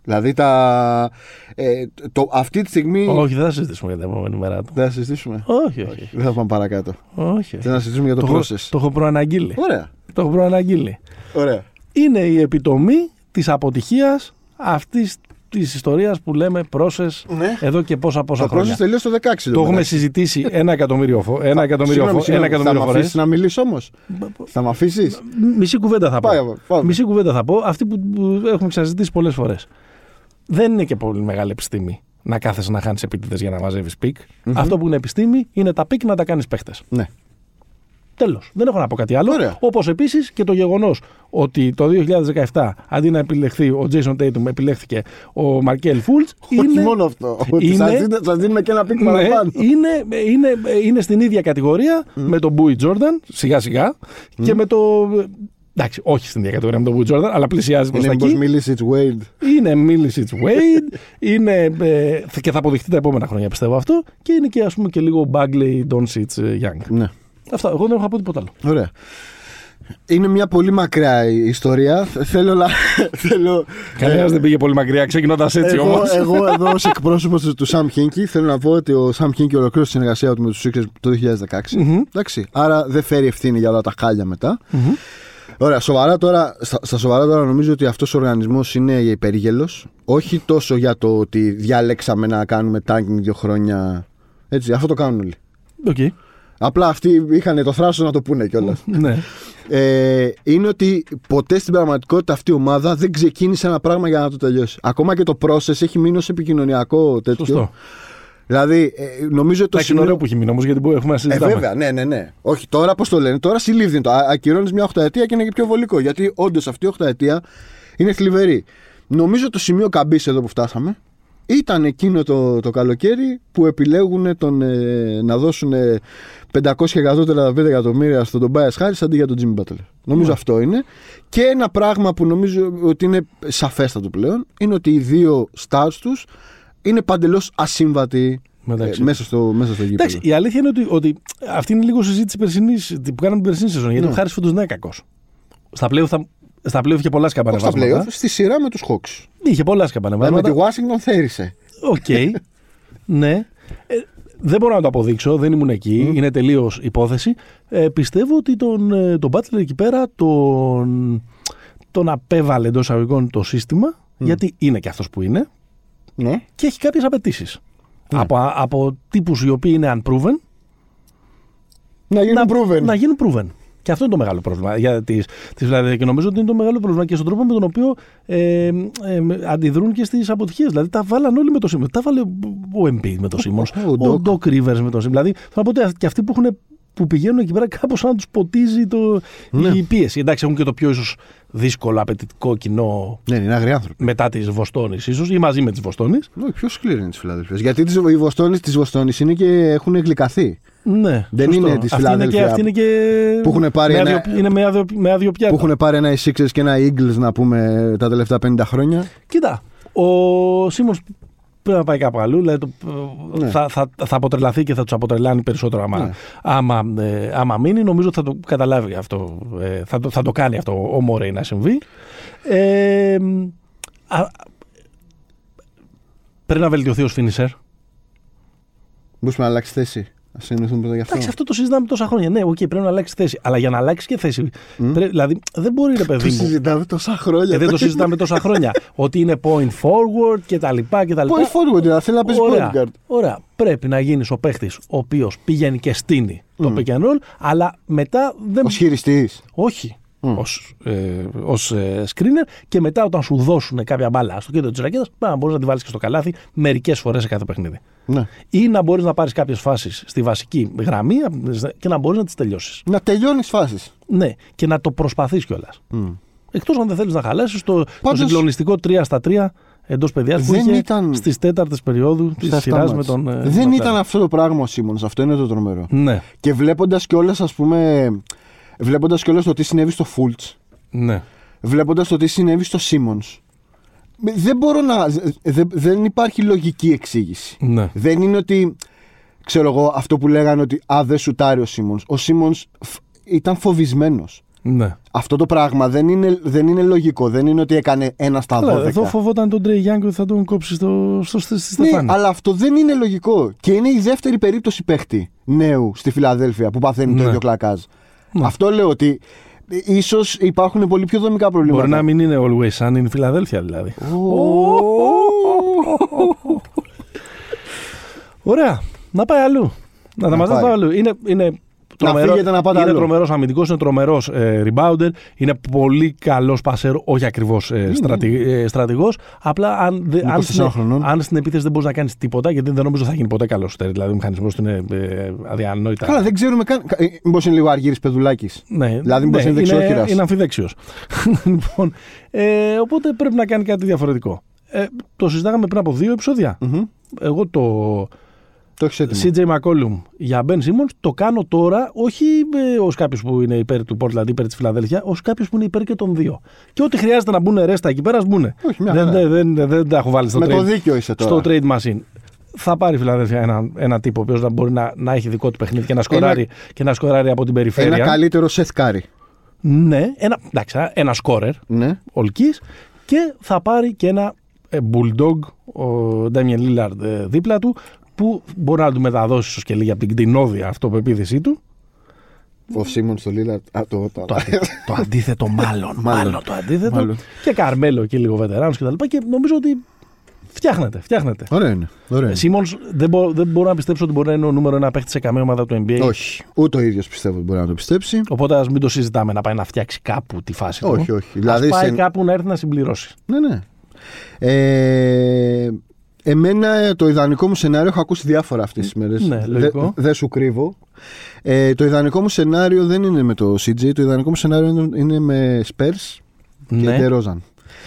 Speaker 2: Δηλαδή τα. Ε, το, αυτή τη στιγμή.
Speaker 1: Όχι, δεν θα συζητήσουμε για την επόμενη μέρα του.
Speaker 2: Δεν θα συζητήσουμε.
Speaker 1: Όχι, όχι.
Speaker 2: Δεν θα πάμε παρακάτω.
Speaker 1: όχι.
Speaker 2: Δεν θα συζητήσουμε για το,
Speaker 1: Το, έχω,
Speaker 2: process.
Speaker 1: το έχω προαναγγείλει.
Speaker 2: Ωραία.
Speaker 1: Το έχω προαναγγείλει.
Speaker 2: Ωραία.
Speaker 1: είναι η επιτομή της αποτυχίας αυτής της ιστορίας που λέμε process
Speaker 2: Ναι.
Speaker 1: εδώ και πόσα πόσα
Speaker 2: Το
Speaker 1: χρόνια.
Speaker 2: process τελείωσε το 16.
Speaker 1: Το έχουμε συζητήσει ένα εκατομμύριο, φο- ένα εκατομμύριο,
Speaker 2: Συγγνώμη,
Speaker 1: φο-
Speaker 2: συγγνώμη.
Speaker 1: ένα εκατομμύριο
Speaker 2: Θα με
Speaker 1: φορές.
Speaker 2: αφήσεις να μιλήσω όμως; Θα με αφήσεις;
Speaker 1: Μισή κουβέντα θα πω.
Speaker 2: Πάμε, πάμε.
Speaker 1: Μισή κουβέντα θα πω. Αυτή που, που έχουμε ξανασυζητήσει πολλές φορές. Δεν είναι και πολύ μεγάλη επιστήμη να κάθεσαι να χάνεις επίτηδες για να μαζεύεις pick. Αυτό που είναι επιστήμη είναι τα pick να τα κάνεις παίχτες.
Speaker 2: Ναι.
Speaker 1: Τέλος. Δεν έχω να πω κάτι άλλο.
Speaker 2: Ωραία.
Speaker 1: Όπως επίσης και το γεγονός ότι το 2017 αντί να επιλεχθεί ο Jason Tatum, επιλέχθηκε ο Markelle Fultz.
Speaker 2: Όχι μόνο αυτό. Ότι
Speaker 1: είναι-
Speaker 2: σας δίνουμε- σας δίνουμε και ένα pick
Speaker 1: Ναι,
Speaker 2: παραπάνω.
Speaker 1: είναι, είναι, είναι στην ίδια κατηγορία με τον Μπούι Τζόρνταν, σιγά σιγά, και με το. Εντάξει, όχι στην ίδια κατηγορία με τον Wood Jordan, αλλά πλησιάζει προς τα
Speaker 2: Είναι
Speaker 1: εκεί.
Speaker 2: μήπως μίλησε it's Wade.
Speaker 1: Είναι Milicic Wade, είναι, ε, και θα αποδειχτεί τα επόμενα χρόνια πιστεύω αυτό. Και είναι και, ας πούμε, και λίγο Bagley, Doncic, ε, Young.
Speaker 2: Ναι.
Speaker 1: Αυτά. Εγώ δεν έχω να πω τίποτα άλλο.
Speaker 2: Ωραία. Είναι μια πολύ μακριά η ιστορία. Θέλω να. Θέλω...
Speaker 1: Κανένας δεν πήγε πολύ μακριά ξεκινώντας έτσι
Speaker 2: εγώ,
Speaker 1: όμως.
Speaker 2: εγώ εδώ ως εκπρόσωπος του Sam Hinkie θέλω να πω ότι ο Sam Hinkie ολοκλήρωσε τη συνεργασία του με τους Sixers το 2016. Εντάξει. Άρα δεν φέρει ευθύνη για όλα τα χάλια μετά. Ωραία, σοβαρά τώρα, στα, στα σοβαρά τώρα νομίζω ότι αυτός ο οργανισμός είναι περίγελος. Όχι τόσο για το ότι διάλεξαν να κάνουμε tanking δύο χρόνια. Έτσι, αυτό το κάνουν όλοι.
Speaker 1: Οκ.
Speaker 2: Απλά αυτοί είχαν το θράσος να το πούνε κιόλας.
Speaker 1: Ναι.
Speaker 2: ε, είναι ότι ποτέ στην πραγματικότητα αυτή η ομάδα δεν ξεκίνησε ένα πράγμα για να το τελειώσει. Ακόμα και το process έχει μείνει ως επικοινωνιακό τέτοιο.
Speaker 1: Σωστό.
Speaker 2: Δηλαδή, ε, νομίζω το
Speaker 1: Εντάξει, είναι ωραίο που έχει μείνει όμως γιατί μπορεί- έχουμε να
Speaker 2: ε,
Speaker 1: συζητάμε.
Speaker 2: βέβαια, ναι, ναι, ναι. Όχι, τώρα πώς το λένε. Τώρα συλλήβδη το. Ακυρώνεις μια οχταετία και είναι και πιο βολικό. Γιατί όντως αυτή η οχταετία είναι θλιβερή. Νομίζω το σημείο καμπής εδώ που φτάσαμε ήταν εκείνο το, το καλοκαίρι που επιλέγουν τον, ε, να δώσουν 500 εκατότερα 5 εκατομμύρια στον Tobias Harris αντί για τον Jimmy Butler. Νομίζω
Speaker 1: Ναι.
Speaker 2: αυτό είναι. Και ένα πράγμα που νομίζω ότι είναι σαφέστατο πλέον είναι ότι οι δύο stars τους είναι παντελώς ασύμβατοι
Speaker 1: Μεταξύ
Speaker 2: ε, μέσα, στο, μέσα στο γήπεδο.
Speaker 1: Εντάξει, η αλήθεια είναι ότι, ότι αυτή είναι λίγο συζήτηση περσινής, που κάναμε την περσινή σεζόν. Γιατί
Speaker 2: Ναι.
Speaker 1: ο Χάρης φέτος δεν είναι κακός. Στα πλέον θα. Στα play είχε πολλά
Speaker 2: Όχι στα
Speaker 1: σκαμπανεβάσματα.
Speaker 2: playoff, στη σειρά με τους Hawks.
Speaker 1: Είχε πολλά
Speaker 2: Δηλαδή με
Speaker 1: σκαμπανεβάσματα.
Speaker 2: τη Washington θέρισε.
Speaker 1: Οκ. ναι. Ε, δεν μπορώ να το αποδείξω, δεν ήμουν εκεί. Είναι τελείως υπόθεση. Ε, πιστεύω ότι τον, ε, τον Butler εκεί πέρα τον, τον απέβαλε εντός αγωγικών το σύστημα, γιατί είναι και αυτός που είναι
Speaker 2: Ναι.
Speaker 1: και έχει κάποιες απαιτήσεις. Από, από τύπους οι οποίοι είναι unproven
Speaker 2: Να γίνουν proven.
Speaker 1: να γίνουν proven. Και αυτό είναι το μεγάλο πρόβλημα για τις, τις δηλαδή, και νομίζω ότι είναι το μεγάλο πρόβλημα και στον τρόπο με τον οποίο ε, ε, αντιδρούν και στις αποτυχίες. Δηλαδή τα βάλαν όλοι με το Simmons. Τα βάλε ο Embiid με το Simmons,
Speaker 2: Ο
Speaker 1: ο, Doc Rivers με το Simmons. Δηλαδή θέλω να πω ότι και αυτοί που, έχουν, που πηγαίνουν εκεί πέρα κάπως σαν να τους ποτίζει το,
Speaker 2: Ναι.
Speaker 1: η πίεση. Εντάξει έχουν και το πιο ίσως δύσκολο απαιτητικό κοινό
Speaker 2: Ναι, είναι αγριοί άνθρωποι.
Speaker 1: μετά τις Βοστόνης ίσως ή μαζί με τις Βοστόνης.
Speaker 2: Όχι, πιο σκληρή είναι τη Φιλαδέλφια. Γιατί τις, οι Βοστόνες της Βοστόνης είναι και έχουν γλυκαθεί.
Speaker 1: Ναι,
Speaker 2: Δεν
Speaker 1: σωστό.
Speaker 2: είναι της
Speaker 1: Αυτή είναι και,
Speaker 2: Φιλαδέλφια
Speaker 1: αυτή είναι και
Speaker 2: που έχουν πάρει
Speaker 1: με
Speaker 2: ένα-
Speaker 1: άδειο- είναι με άδειο, με άδειο πιάτο.
Speaker 2: Που έχουν πάρει ένα οι Sixers και ένα Eagles να πούμε τα τελευταία 50 χρόνια.
Speaker 1: Κοίτα, ο Σίμον πρέπει να πάει κάπου αλλού. Δηλαδή το,
Speaker 2: Ναι.
Speaker 1: θα, θα, θα αποτρελαθεί και θα τους αποτρελάνει περισσότερο άμα,
Speaker 2: Ναι.
Speaker 1: άμα, ε, άμα μείνει. Νομίζω ότι θα το καταλάβει αυτό. Ε, θα, το, θα το κάνει αυτό ο Morey να συμβεί. Ε, α, πρέπει να βελτιωθεί ως finisher.
Speaker 2: Μπορούμε να αλλάξεις θέση. Ας συνεννοηθούμε πρώτα γι' αυτό.
Speaker 1: Εντάξει, αυτό το συζητάμε τόσα χρόνια. Ναι, οκ, πρέπει να αλλάξει θέση. Αλλά για να αλλάξει και θέση. Πρέπει, δηλαδή, δεν μπορεί, ρε
Speaker 2: Το
Speaker 1: παιδί μου.
Speaker 2: συζητάμε τόσα χρόνια.
Speaker 1: Ε, δεν το συζητάμε τόσα χρόνια. ότι είναι point forward και τα λοιπά και τα λοιπά.
Speaker 2: Point forward, δηλαδή θέλει να παίζει
Speaker 1: Ωραία,
Speaker 2: point guard.
Speaker 1: ωραία. Πρέπει να γίνεις ο παίχτης ο οποίος πηγαίνει και στείνει το
Speaker 2: Μμ.
Speaker 1: pick and roll, αλλά μετά δεν.
Speaker 2: Ο χειριστής.
Speaker 1: Όχι.
Speaker 2: Μμ.
Speaker 1: Ως, ε, ως ε, screener και μετά όταν σου δώσουν κάποια μπάλα στο κέντρο της ρακέτας, να μπορείς να τη βάλεις και στο καλάθι μερικές φορές σε κάθε παιχνίδι.
Speaker 2: Ναι.
Speaker 1: Ή να μπορείς να πάρεις κάποιες φάσεις στη βασική γραμμή και να μπορείς να τις τελειώσεις.
Speaker 2: Να τελειώνεις φάσεις.
Speaker 1: Ναι, και να το προσπαθείς κιόλας. Εκτός αν δεν θέλεις να χαλάσεις το, το
Speaker 2: Πάντως-
Speaker 1: συγκλονιστικό 3 στα 3 εντός παιδιάς που
Speaker 2: Δεν
Speaker 1: είχε
Speaker 2: ήταν-
Speaker 1: στις τέταρτες περίοδου της
Speaker 2: Στα
Speaker 1: σειράς
Speaker 2: αυτά
Speaker 1: με
Speaker 2: μάτς.
Speaker 1: τον. ε,
Speaker 2: Δεν
Speaker 1: Μπατλέρ.
Speaker 2: ήταν αυτό το πράγμα ο Σίμον. Αυτό είναι το τρομερό.
Speaker 1: Ναι,
Speaker 2: Και βλέποντας κιόλας, ας πούμε. Βλέποντας κιόλας το τι συνέβη στο Φούλτς.
Speaker 1: ναι.
Speaker 2: Βλέποντας το τι συνέβη στο Σίμονς. Δεν μπορώ να. δε- δεν υπάρχει λογική εξήγηση.
Speaker 1: ναι.
Speaker 2: Δεν είναι ότι. Ξέρω εγώ αυτό που λέγανε ότι Α, δεν σουτάρει ο Σίμονς. Ο Σίμονς ήταν φοβισμένος.
Speaker 1: ναι.
Speaker 2: Αυτό το πράγμα δεν είναι, δεν είναι λογικό. Δεν είναι ότι έκανε ένα στα 12.
Speaker 1: Αλλά εδώ φοβόταν τον Τρέι Γιάνγκ ότι θα τον κόψει στο, στο, στη
Speaker 2: Ναι,
Speaker 1: Στεφάνη.
Speaker 2: αλλά αυτό δεν είναι λογικό. Και είναι η δεύτερη περίπτωση παίχτη νέου στη Φιλαδέλφια που παθαίνει το
Speaker 1: Ναι.
Speaker 2: ίδιο κλακάζ.
Speaker 1: Ναι.
Speaker 2: Αυτό λέω ότι ίσως υπάρχουν πολύ πιο δομικά προβλήματα.
Speaker 1: Μπορεί να μην είναι always sun, είναι η Φιλαδέλφια δηλαδή. Ωραία. Να πάει αλλού. Να τα
Speaker 2: Να
Speaker 1: μαζέψει
Speaker 2: πάει.
Speaker 1: αλλού. Είναι, είναι τρομερό,
Speaker 2: φύγετε να πάτε
Speaker 1: είναι
Speaker 2: αλλού.
Speaker 1: τρομερός αμυντικός, είναι τρομερός ε, rebounder, είναι πολύ καλός πασέρ, όχι ακριβώς ε, στρατη, ε, στρατηγός. Απλά αν, δε- αν,
Speaker 2: 24
Speaker 1: στην,
Speaker 2: χρονών.
Speaker 1: αν στην επίθεση δεν μπορείς να κάνεις τίποτα, γιατί δεν νομίζω θα γίνει ποτέ καλός σουτέρ, δηλαδή ο μηχανισμός του είναι ε, αδιανόητα.
Speaker 2: Καλά, δεν ξέρουμε καν. Μήπως είναι λίγο αργύρι παιδουλάκη.
Speaker 1: Ναι,
Speaker 2: Δηλαδή, μήπως είναι δεξιόχειρας.
Speaker 1: Είναι, είναι αμφιδέξιος. λοιπόν, ε, οπότε πρέπει να κάνει κάτι διαφορετικό. Ε, το συζητάγαμε πριν από δύο επεισόδια. Εγώ το,
Speaker 2: Το έχεις έτοιμο.
Speaker 1: CJ McCollum για Ben Simmons, το κάνω τώρα όχι ε, ως κάποιος που είναι υπέρ του Portland, υπέρ της Φιλαδέλφια, ως κάποιος που είναι υπέρ και των δύο. Και ό,τι χρειάζεται να μπουν ρέστα εκεί πέρα, ας μπουν.
Speaker 2: Όχι, μια
Speaker 1: Δεν,
Speaker 2: χαρά.
Speaker 1: δεν, δεν, δεν τα έχω βάλει στο
Speaker 2: Με το
Speaker 1: trade,
Speaker 2: δίκιο είσαι τώρα.
Speaker 1: στο trade machine. Θα πάρει η Φιλαδέλφια ένα, ένα τύπο ο οποίος να μπορεί να, να έχει δικό του παιχνίδι και να σκοράρει, και να σκοράρει από την περιφέρεια.
Speaker 2: Ένα καλύτερο Seth Curry.
Speaker 1: Ναι, ένα, εντάξει, ένα σκόρερ
Speaker 2: Ναι.
Speaker 1: ολκής και θα πάρει και ένα ε, bulldog ο Ντάμιεν Λίλαρντ ε, δίπλα του που μπορεί να του μεταδώσει ίσως και λίγη από την κτηνόδια αυτοπεποίθηση του;
Speaker 2: Ο Σίμον στο Λίλαρτ. Α, το, το,
Speaker 1: Το, αντι- το αντίθετο μάλλον, μάλλον.
Speaker 2: Μάλλον.
Speaker 1: το αντίθετο.
Speaker 2: Μάλλον.
Speaker 1: Και Καρμέλο και λίγο βετεράνος και τα λοιπά και νομίζω ότι φτιάχνεται, φτιάχνεται.
Speaker 2: Ωραίο είναι. Ωραίο είναι.
Speaker 1: Σίμονς δεν, μπο- δεν μπορώ να πιστέψω ότι μπορεί να είναι ο νούμερο ένα παίχτης σε καμία ομάδα του NBA.
Speaker 2: Όχι. Ούτε ο ίδιος πιστεύω ότι μπορεί να το πιστέψει.
Speaker 1: Οπότε ας μην το συζητάμε να πάει να φτιάξει κάπου τη φάση του.
Speaker 2: Όχι, όχι.
Speaker 1: Ας
Speaker 2: Δηλαδή
Speaker 1: πάει
Speaker 2: σε-
Speaker 1: κάπου να έρθει να συμπληρώσει.
Speaker 2: Ναι, ναι. Ε, εμένα ε, το ιδανικό μου σενάριο έχω ακούσει διάφορα αυτές τις μέρες.
Speaker 1: Ναι, λογικό.
Speaker 2: Δεν σου κρύβω. Ε, το ιδανικό μου σενάριο δεν είναι με το CJ. Το ιδανικό μου σενάριο είναι, είναι με Spurs και
Speaker 1: Ναι,
Speaker 2: DeRozan.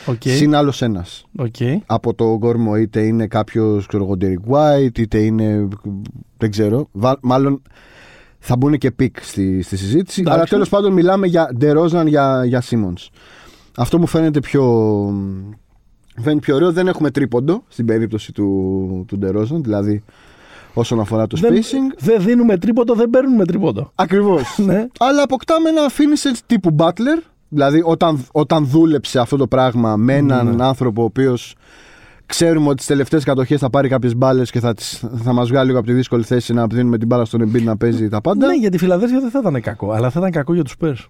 Speaker 1: οκ.
Speaker 2: Συν άλλος ένας.
Speaker 1: οκ.
Speaker 2: Από το κορμό είτε είναι κάποιος ξέρω εγώ, Derek White είτε είναι δεν ξέρω. Βα- Μάλλον θα μπουν και pick στη, στη συζήτηση.
Speaker 1: Εντάξει.
Speaker 2: Αλλά τέλος πάντων μιλάμε για DeRozan για, για Simmons. Αυτό μου φαίνεται πιο, φαίνεται πιο ωραίο. Δεν έχουμε τρίποντο στην περίπτωση του, του DeRozan, δηλαδή όσον αφορά το
Speaker 1: Δεν,
Speaker 2: spacing.
Speaker 1: δεν δίνουμε τρίποντο, δεν παίρνουμε τρίποντο.
Speaker 2: Ακριβώς.
Speaker 1: Ναι.
Speaker 2: Αλλά αποκτάμε ένα finisher τύπου Butler. Δηλαδή, όταν, όταν δούλεψε αυτό το πράγμα με έναν
Speaker 1: Ναι.
Speaker 2: άνθρωπο ο οποίος ξέρουμε ότι τις τελευταίες κατοχές θα πάρει κάποιες μπάλες και θα, τις, θα μας βγάλει λίγο από τη δύσκολη θέση να δίνουμε την μπάλα στον Embiid να παίζει τα πάντα.
Speaker 1: Ναι, για τη Φιλαδέλφια δεν θα ήταν κακό, αλλά θα ήταν κακό για τους Spurs.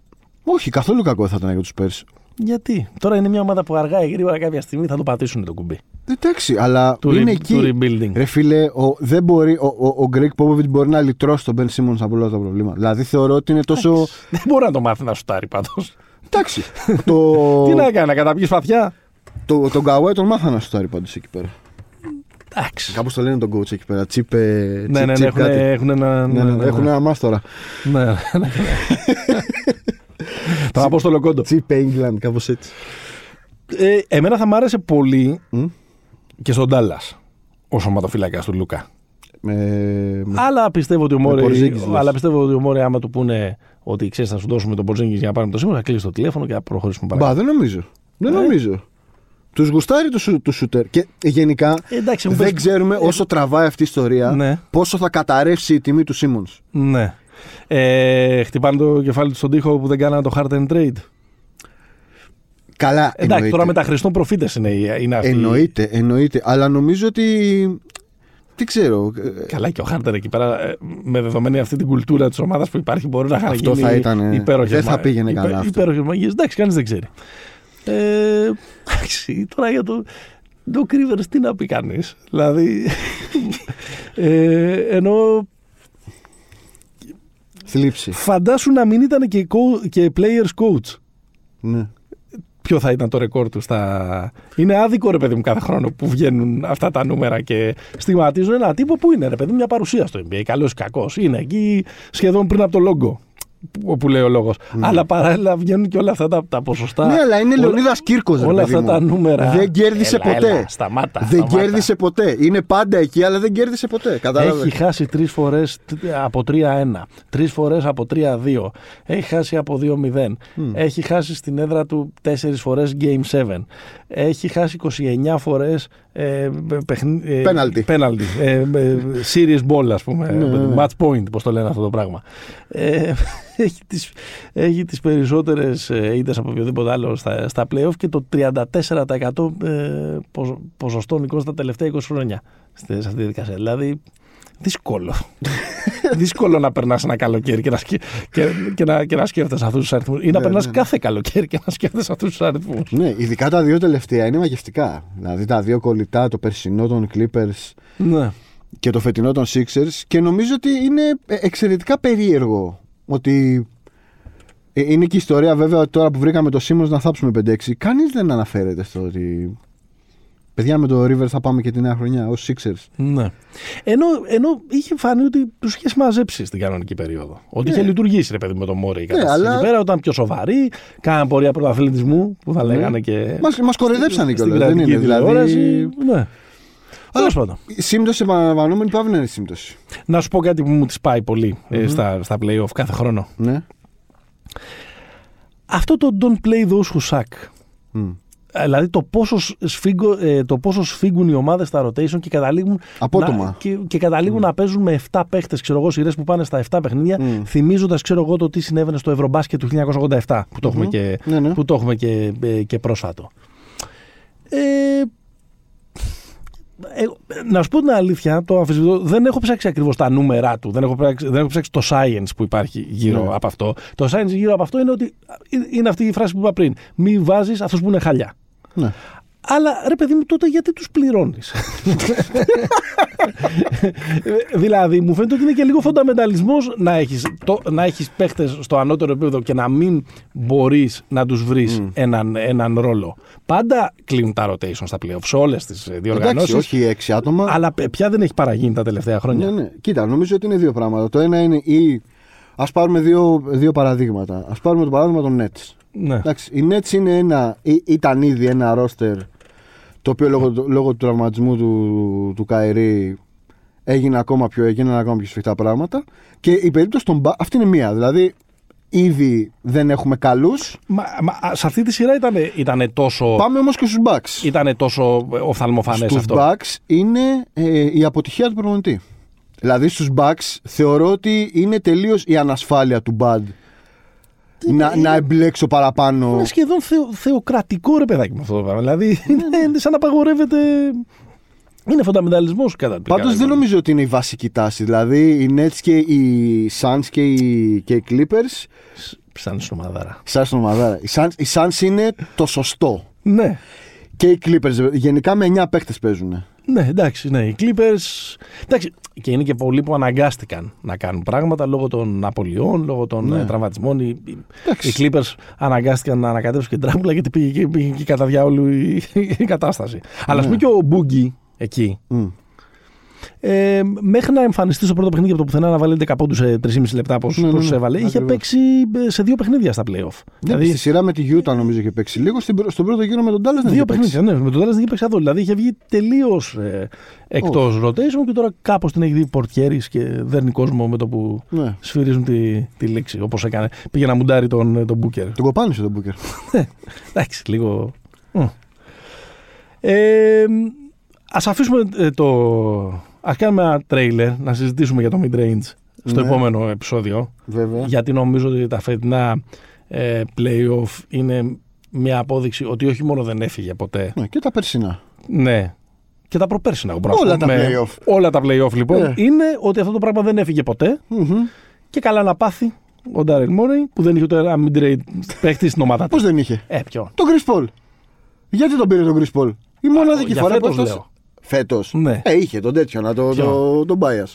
Speaker 2: Όχι, καθόλου κακό θα ήταν για τους Spurs.
Speaker 1: Γιατί; Τώρα είναι μια ομάδα που αργά ή γρήγορα κάποια στιγμή θα το πατήσουν το κουμπί.
Speaker 2: Εντάξει, αλλά
Speaker 1: Του,
Speaker 2: είναι
Speaker 1: re-
Speaker 2: εκεί.
Speaker 1: του rebuilding.
Speaker 2: Ρε φίλε, ο, δεν μπορεί, ο, ο, ο Greg Popovich μπορεί να λυτρώσει τον Ben Simmons από όλα τα προβλήματα. Δηλαδή θεωρώ ότι είναι τόσο.
Speaker 1: Δεν μπορεί να το μάθει να σουτάρει πάντως.
Speaker 2: Εντάξει. το,
Speaker 1: Τι να κάνει, να καταπιείς σπαθιά.
Speaker 2: το, τον Kawhi τον μάθα να σου πάντως εκεί πέρα.
Speaker 1: Εντάξει.
Speaker 2: Κάπως το λένε τον coach εκεί πέρα. Τσίπε.
Speaker 1: Ναι, ναι, ναι, έχουν, έχουν ένα.
Speaker 2: Ναι, ναι, ναι, έχουν ένα μάστορα.
Speaker 1: Ναι, ναι, ναι. Τον Απόστολο Κόντο.
Speaker 2: Τσίπε England, κάπως έτσι.
Speaker 1: Ε, εμένα θα μ' άρεσε πολύ
Speaker 2: Μμ.
Speaker 1: και στον Τάλλας ο σωματοφύλακας του Λούκα.
Speaker 2: Με, με-
Speaker 1: Αλλά πιστεύω ότι ο Μόρι,
Speaker 2: Porzingis λες.
Speaker 1: αλλά πιστεύω ότι ο Μόρι, άμα του πούνε ότι ξέρεις, θα σου δώσουμε τον Πορζίνγκη για να πάρουμε το σήμα, θα κλείσει το τηλέφωνο και θα προχωρήσουμε παρακάτω.
Speaker 2: Μπα, δεν νομίζω. Δεν
Speaker 1: Ε.
Speaker 2: νομίζω. Τους γουστάρει το, σου- το shooter. Και γενικά
Speaker 1: Ε, εντάξει, μου
Speaker 2: δεν
Speaker 1: πες-
Speaker 2: ξέρουμε όσο τραβάει αυτή η ιστορία
Speaker 1: Ναι.
Speaker 2: πόσο θα καταρρεύσει η τιμή του Σίμον.
Speaker 1: Ναι. Ε, χτυπάνε το κεφάλι τους στον τοίχο που δεν κάνανε το hard and trade.
Speaker 2: Καλά,
Speaker 1: Εντάξει,
Speaker 2: εννοείται.
Speaker 1: τώρα με τα Χριστών προφήτες είναι, είναι αυτοί.
Speaker 2: Εννοείται, εννοείται. Αλλά νομίζω ότι. Τι ξέρω. ε,
Speaker 1: Καλά και ο Χάρτερ εκεί πέρα, ε, με δεδομένη αυτή την κουλτούρα της ομάδας που υπάρχει, μπορεί να είχαν
Speaker 2: Αυτό
Speaker 1: γίνει
Speaker 2: θα ήταν, ε,
Speaker 1: υπέροχες
Speaker 2: δεν θα
Speaker 1: μα-
Speaker 2: πήγαινε καλά αυτό.
Speaker 1: Υπέροχες μαγείες. Εντάξει, κανείς δεν ξέρει. Ε, εντάξει, τώρα για το, το Rivers τι να πει κανείς. Δηλαδή. ε, ενώ
Speaker 2: Θλίψη.
Speaker 1: φαντάσου να μην ήταν και, co- και players coach.
Speaker 2: Ναι.
Speaker 1: Ποιο θα ήταν το ρεκόρ του στα. Είναι άδικο ρε παιδί μου κάθε χρόνο που βγαίνουν αυτά τα νούμερα και στιγματίζουν ένα τύπο που είναι ρε παιδί μου μια παρουσία στο NBA. Καλός ή κακός. Είναι εκεί σχεδόν πριν από το λόγο. Όπου λέει ο λόγος. Αλλά παράλληλα βγαίνουν και όλα αυτά τα, τα ποσοστά.
Speaker 2: Ναι, αλλά είναι
Speaker 1: όλα-
Speaker 2: Λεωνίδας Κύρκος.
Speaker 1: Όλα αυτά τα νούμερα.
Speaker 2: Δεν κέρδισε
Speaker 1: Έλα,
Speaker 2: ποτέ.
Speaker 1: έλα, σταμάτα,
Speaker 2: δεν
Speaker 1: σταμάτα.
Speaker 2: κέρδισε ποτέ. Είναι πάντα εκεί, αλλά δεν κέρδισε ποτέ. Κατάλαβες.
Speaker 1: Έχει χάσει τρεις φορές από 3-1, τρεις φορές από 3-2, έχει χάσει από 2-0, έχει χάσει στην έδρα του τέσσερις φορές Game 7, έχει χάσει 29 φορές ε, παιχνι... ε,
Speaker 2: Penalty.
Speaker 1: penalty, ε, ε, series ball, ας πούμε,
Speaker 2: Ναι, ναι, ναι.
Speaker 1: match point, πώς το λένε αυτό το πράγμα. Ε, έχει τις, έχει τις περισσότερες ε, ήττες από οποιοδήποτε άλλο στα, στα playoff και το 34% ε, ποσο- ποσοστό νικών στα τελευταία 20 χρόνια στη- σε αυτή τη δικασία. Δηλαδή, δύσκολο. δύσκολο να περνάς ένα καλοκαίρι και να, σκε- και, και να, και να σκέφτεσαι αυτούς τους αριθμούς. Ή να
Speaker 2: Ναι,
Speaker 1: περνάς
Speaker 2: ναι, ναι.
Speaker 1: κάθε καλοκαίρι και να σκέφτεσαι αυτούς τους αριθμούς.
Speaker 2: Ναι, ειδικά τα δύο τελευταία είναι μαγευτικά. Δηλαδή τα δύο κολλητά, το περσινό των Clippers
Speaker 1: Ναι.
Speaker 2: και το φετινό των Sixers και νομίζω ότι είναι ε, εξαιρετικά περίεργο ότι ε, είναι και η ιστορία βέβαια ότι τώρα που βρήκαμε το Simmons να θάψουμε 5-6 κανείς δεν αναφέρεται στο ότι παιδιά με το Rivers θα πάμε και τη νέα χρονιά ως Sixers
Speaker 1: Ναι. Ενώ, ενώ είχε φανεί ότι τους είχε μαζέψει στην κανονική περίοδο. Ότι
Speaker 2: Ναι.
Speaker 1: είχε λειτουργήσει ρε παιδί με τον Μόρι η κατάσταση
Speaker 2: αλλά-
Speaker 1: εκεί πέρα, όταν πιο σοβαρή, κάναν πορεία πρωταθλητισμού που θα
Speaker 2: Ναι.
Speaker 1: λέγανε και.
Speaker 2: μας, μας κοροϊδέψανε
Speaker 1: στην
Speaker 2: κιόλας δεν
Speaker 1: κρατική
Speaker 2: είναι δηλαδή
Speaker 1: τηλεόραση. Ναι. Τέλος πάντων.
Speaker 2: Η σύμπτωση επαναλαμβανόμενη πάβει να είναι σύμπτωση.
Speaker 1: Να σου πω κάτι που μου της πάει πολύ ε, στα, στα playoff κάθε χρόνο.
Speaker 2: Ναι.
Speaker 1: Αυτό το don't play those who suck.
Speaker 2: Μμ.
Speaker 1: Ε, Δηλαδή το πόσο, σφίγγω, ε, το πόσο σφίγγουν οι ομάδες στα rotation και καταλήγουν,
Speaker 2: Απότομα.
Speaker 1: να, και, και καταλήγουν να παίζουν με 7 παίχτες, ξέρω εγώ, σειρές που πάνε στα 7 παιχνίδια,
Speaker 2: Μμ.
Speaker 1: θυμίζοντας, ξέρω εγώ, το τι συνέβαινε στο Ευρωμπάσκετ του 1987, που το έχουμε, και,
Speaker 2: Ναι, ναι.
Speaker 1: που το έχουμε και, ε, και πρόσφατο. Ε, ε, να σου πω την αλήθεια, το αμφισβητώ. Δεν έχω ψάξει ακριβώς τα νούμερα του. Δεν έχω, ψάξει, δεν έχω ψάξει το science που υπάρχει γύρω
Speaker 2: Ναι.
Speaker 1: από αυτό. Το science γύρω από αυτό είναι ότι είναι αυτή η φράση που είπα πριν. Μη βάζεις αυτούς που είναι χαλιά.
Speaker 2: Ναι.
Speaker 1: Αλλά ρε παιδί μου, τότε γιατί τους πληρώνεις; δηλαδή, μου φαίνεται ότι είναι και λίγο φονταμενταλισμός να έχεις, το, να έχεις παίχτες στο ανώτερο επίπεδο και να μην μπορείς να τους βρεις έναν, έναν ρόλο. Πάντα κλείνουν τα rotation στα playoff σε όλες τις ε,
Speaker 2: Εντάξει,
Speaker 1: διοργανώσεις.
Speaker 2: όχι έξι άτομα.
Speaker 1: Αλλά π- πια δεν έχει παραγίνει τα τελευταία χρόνια.
Speaker 2: Ναι, ναι. Κοίτα, νομίζω ότι είναι δύο πράγματα. Το ένα είναι ή. Α πάρουμε δύο, δύο παραδείγματα. Α πάρουμε το παράδειγμα των Nets.
Speaker 1: Ναι.
Speaker 2: Εντάξει, οι Nets είναι ένα, ή- ήταν ήδη ένα ρόστερ το οποίο λόγω, λόγω του τραυματισμού του, του Καηρή έγινε ακόμα πιο, έγιναν ακόμα πιο σφιχτά πράγματα. Και η περίπτωση των Bucks, αυτή είναι μία. Δηλαδή, ήδη δεν έχουμε καλούς.
Speaker 1: Μα, μα, α, σε αυτή τη σειρά ήταν, ήτανε τόσο,
Speaker 2: Πάμε όμως και στους Bucks.
Speaker 1: ήτανε τόσο οφθαλμοφανές
Speaker 2: Στους
Speaker 1: αυτό.
Speaker 2: Bucks είναι ε, η αποτυχία του προπονητή. Δηλαδή στους Bucks θεωρώ ότι είναι τελείως η ανασφάλεια του Bud να, να εμπλέξω παραπάνω.
Speaker 1: Είναι σχεδόν θεο, θεοκρατικό ρε παιδάκι με αυτό το πράγμα. Δηλαδή είναι σαν να απαγορεύεται. Είναι φονταμενταλισμός κατά την
Speaker 2: Πάντως δεν νομίζω ότι είναι η βασική τάση. Δηλαδή οι Nets και οι Suns και οι, και οι Clippers
Speaker 1: Σαν στην ομαδάρα.
Speaker 2: σαν στην ομαδάρα. Οι Suns, οι Suns είναι το σωστό.
Speaker 1: Ναι.
Speaker 2: Και οι Clippers γενικά με 9 παίχτες παίζουν.
Speaker 1: Ναι, εντάξει, ναι. Οι Clippers. Εντάξει, και είναι και πολλοί που αναγκάστηκαν να κάνουν πράγματα λόγω των απολειών, λόγω των
Speaker 2: Ναι.
Speaker 1: ε, τραυματισμών. Οι, οι-
Speaker 2: Εντάξει.
Speaker 1: οι Clippers αναγκάστηκαν να ανακατεύσουν και τράπουλα γιατί πήγε, και- πήγε και κατά διάολου η, η κατάσταση. Αλλά ας πούμε και ο Μπούγκι εκεί.
Speaker 2: Μμ.
Speaker 1: Ε, μέχρι να εμφανιστεί στο πρώτο παιχνίδι από το πουθενά να βάλει 10 πόντους σε 3,5 λεπτά, πώ
Speaker 2: Ναι, ναι, ναι.
Speaker 1: έβαλε, είχε
Speaker 2: Ακριβώς.
Speaker 1: παίξει ε, σε δύο παιχνίδια στα playoff.
Speaker 2: Δηλαδή, στη σειρά με τη Utah νομίζω είχε παίξει λίγο. Στην, πρω- στον πρώτο γύρο με τον Dallas δεν
Speaker 1: Δύο
Speaker 2: είχε παίξει.
Speaker 1: παιχνίδια, ναι. Με τον Dallas δεν είχε παίξει καθόλου. Δηλαδή είχε βγει τελείως ε, εκτός rotation και τώρα κάπως την έχει δει πορτιέρης και δέρνει κόσμο με το που
Speaker 2: Ναι.
Speaker 1: σφυρίζουν τη, τη λήξη. Όπως έκανε. Πήγε να μουντάρει τον, τον Booker.
Speaker 2: Τον κοπάνισε τον Booker.
Speaker 1: Εντάξει, λίγο. Μμ. Ε, ας αφήσουμε ε, το... Ας κάνουμε ένα τρέιλερ να συζητήσουμε για το mid-range στο
Speaker 2: Ναι.
Speaker 1: επόμενο επεισόδιο.
Speaker 2: Βέβαια.
Speaker 1: Γιατί νομίζω ότι τα φετινά ε, playoff είναι μια απόδειξη ότι όχι μόνο δεν έφυγε ποτέ.
Speaker 2: Ναι, και τα περσινά.
Speaker 1: Ναι. Και τα προπέρσινα. εγώ μπορώ να
Speaker 2: Όλα
Speaker 1: σου πω.
Speaker 2: τα
Speaker 1: Με-
Speaker 2: play-off.
Speaker 1: Όλα τα playoff λοιπόν
Speaker 2: Ναι.
Speaker 1: είναι ότι αυτό το πράγμα δεν έφυγε ποτέ
Speaker 2: Μμμ.
Speaker 1: και καλά να πάθει ο Ντάρελ Μόρεϊ που δεν είχε ούτε ένα mid-range παίχτη στην ομάδα του.
Speaker 2: Πώς δεν είχε;
Speaker 1: Ε, ποιο.
Speaker 2: Τον Chris Paul. Γιατί τον πήρε τον Chris Paul; Η μοναδική
Speaker 1: για
Speaker 2: φορά που
Speaker 1: φέτος
Speaker 2: έφτασε.
Speaker 1: Λέω.
Speaker 2: Φέτος.
Speaker 1: Ναι.
Speaker 2: Ε, είχε τον τέτοιο να το,
Speaker 1: Ποιο;
Speaker 2: το, τον bias.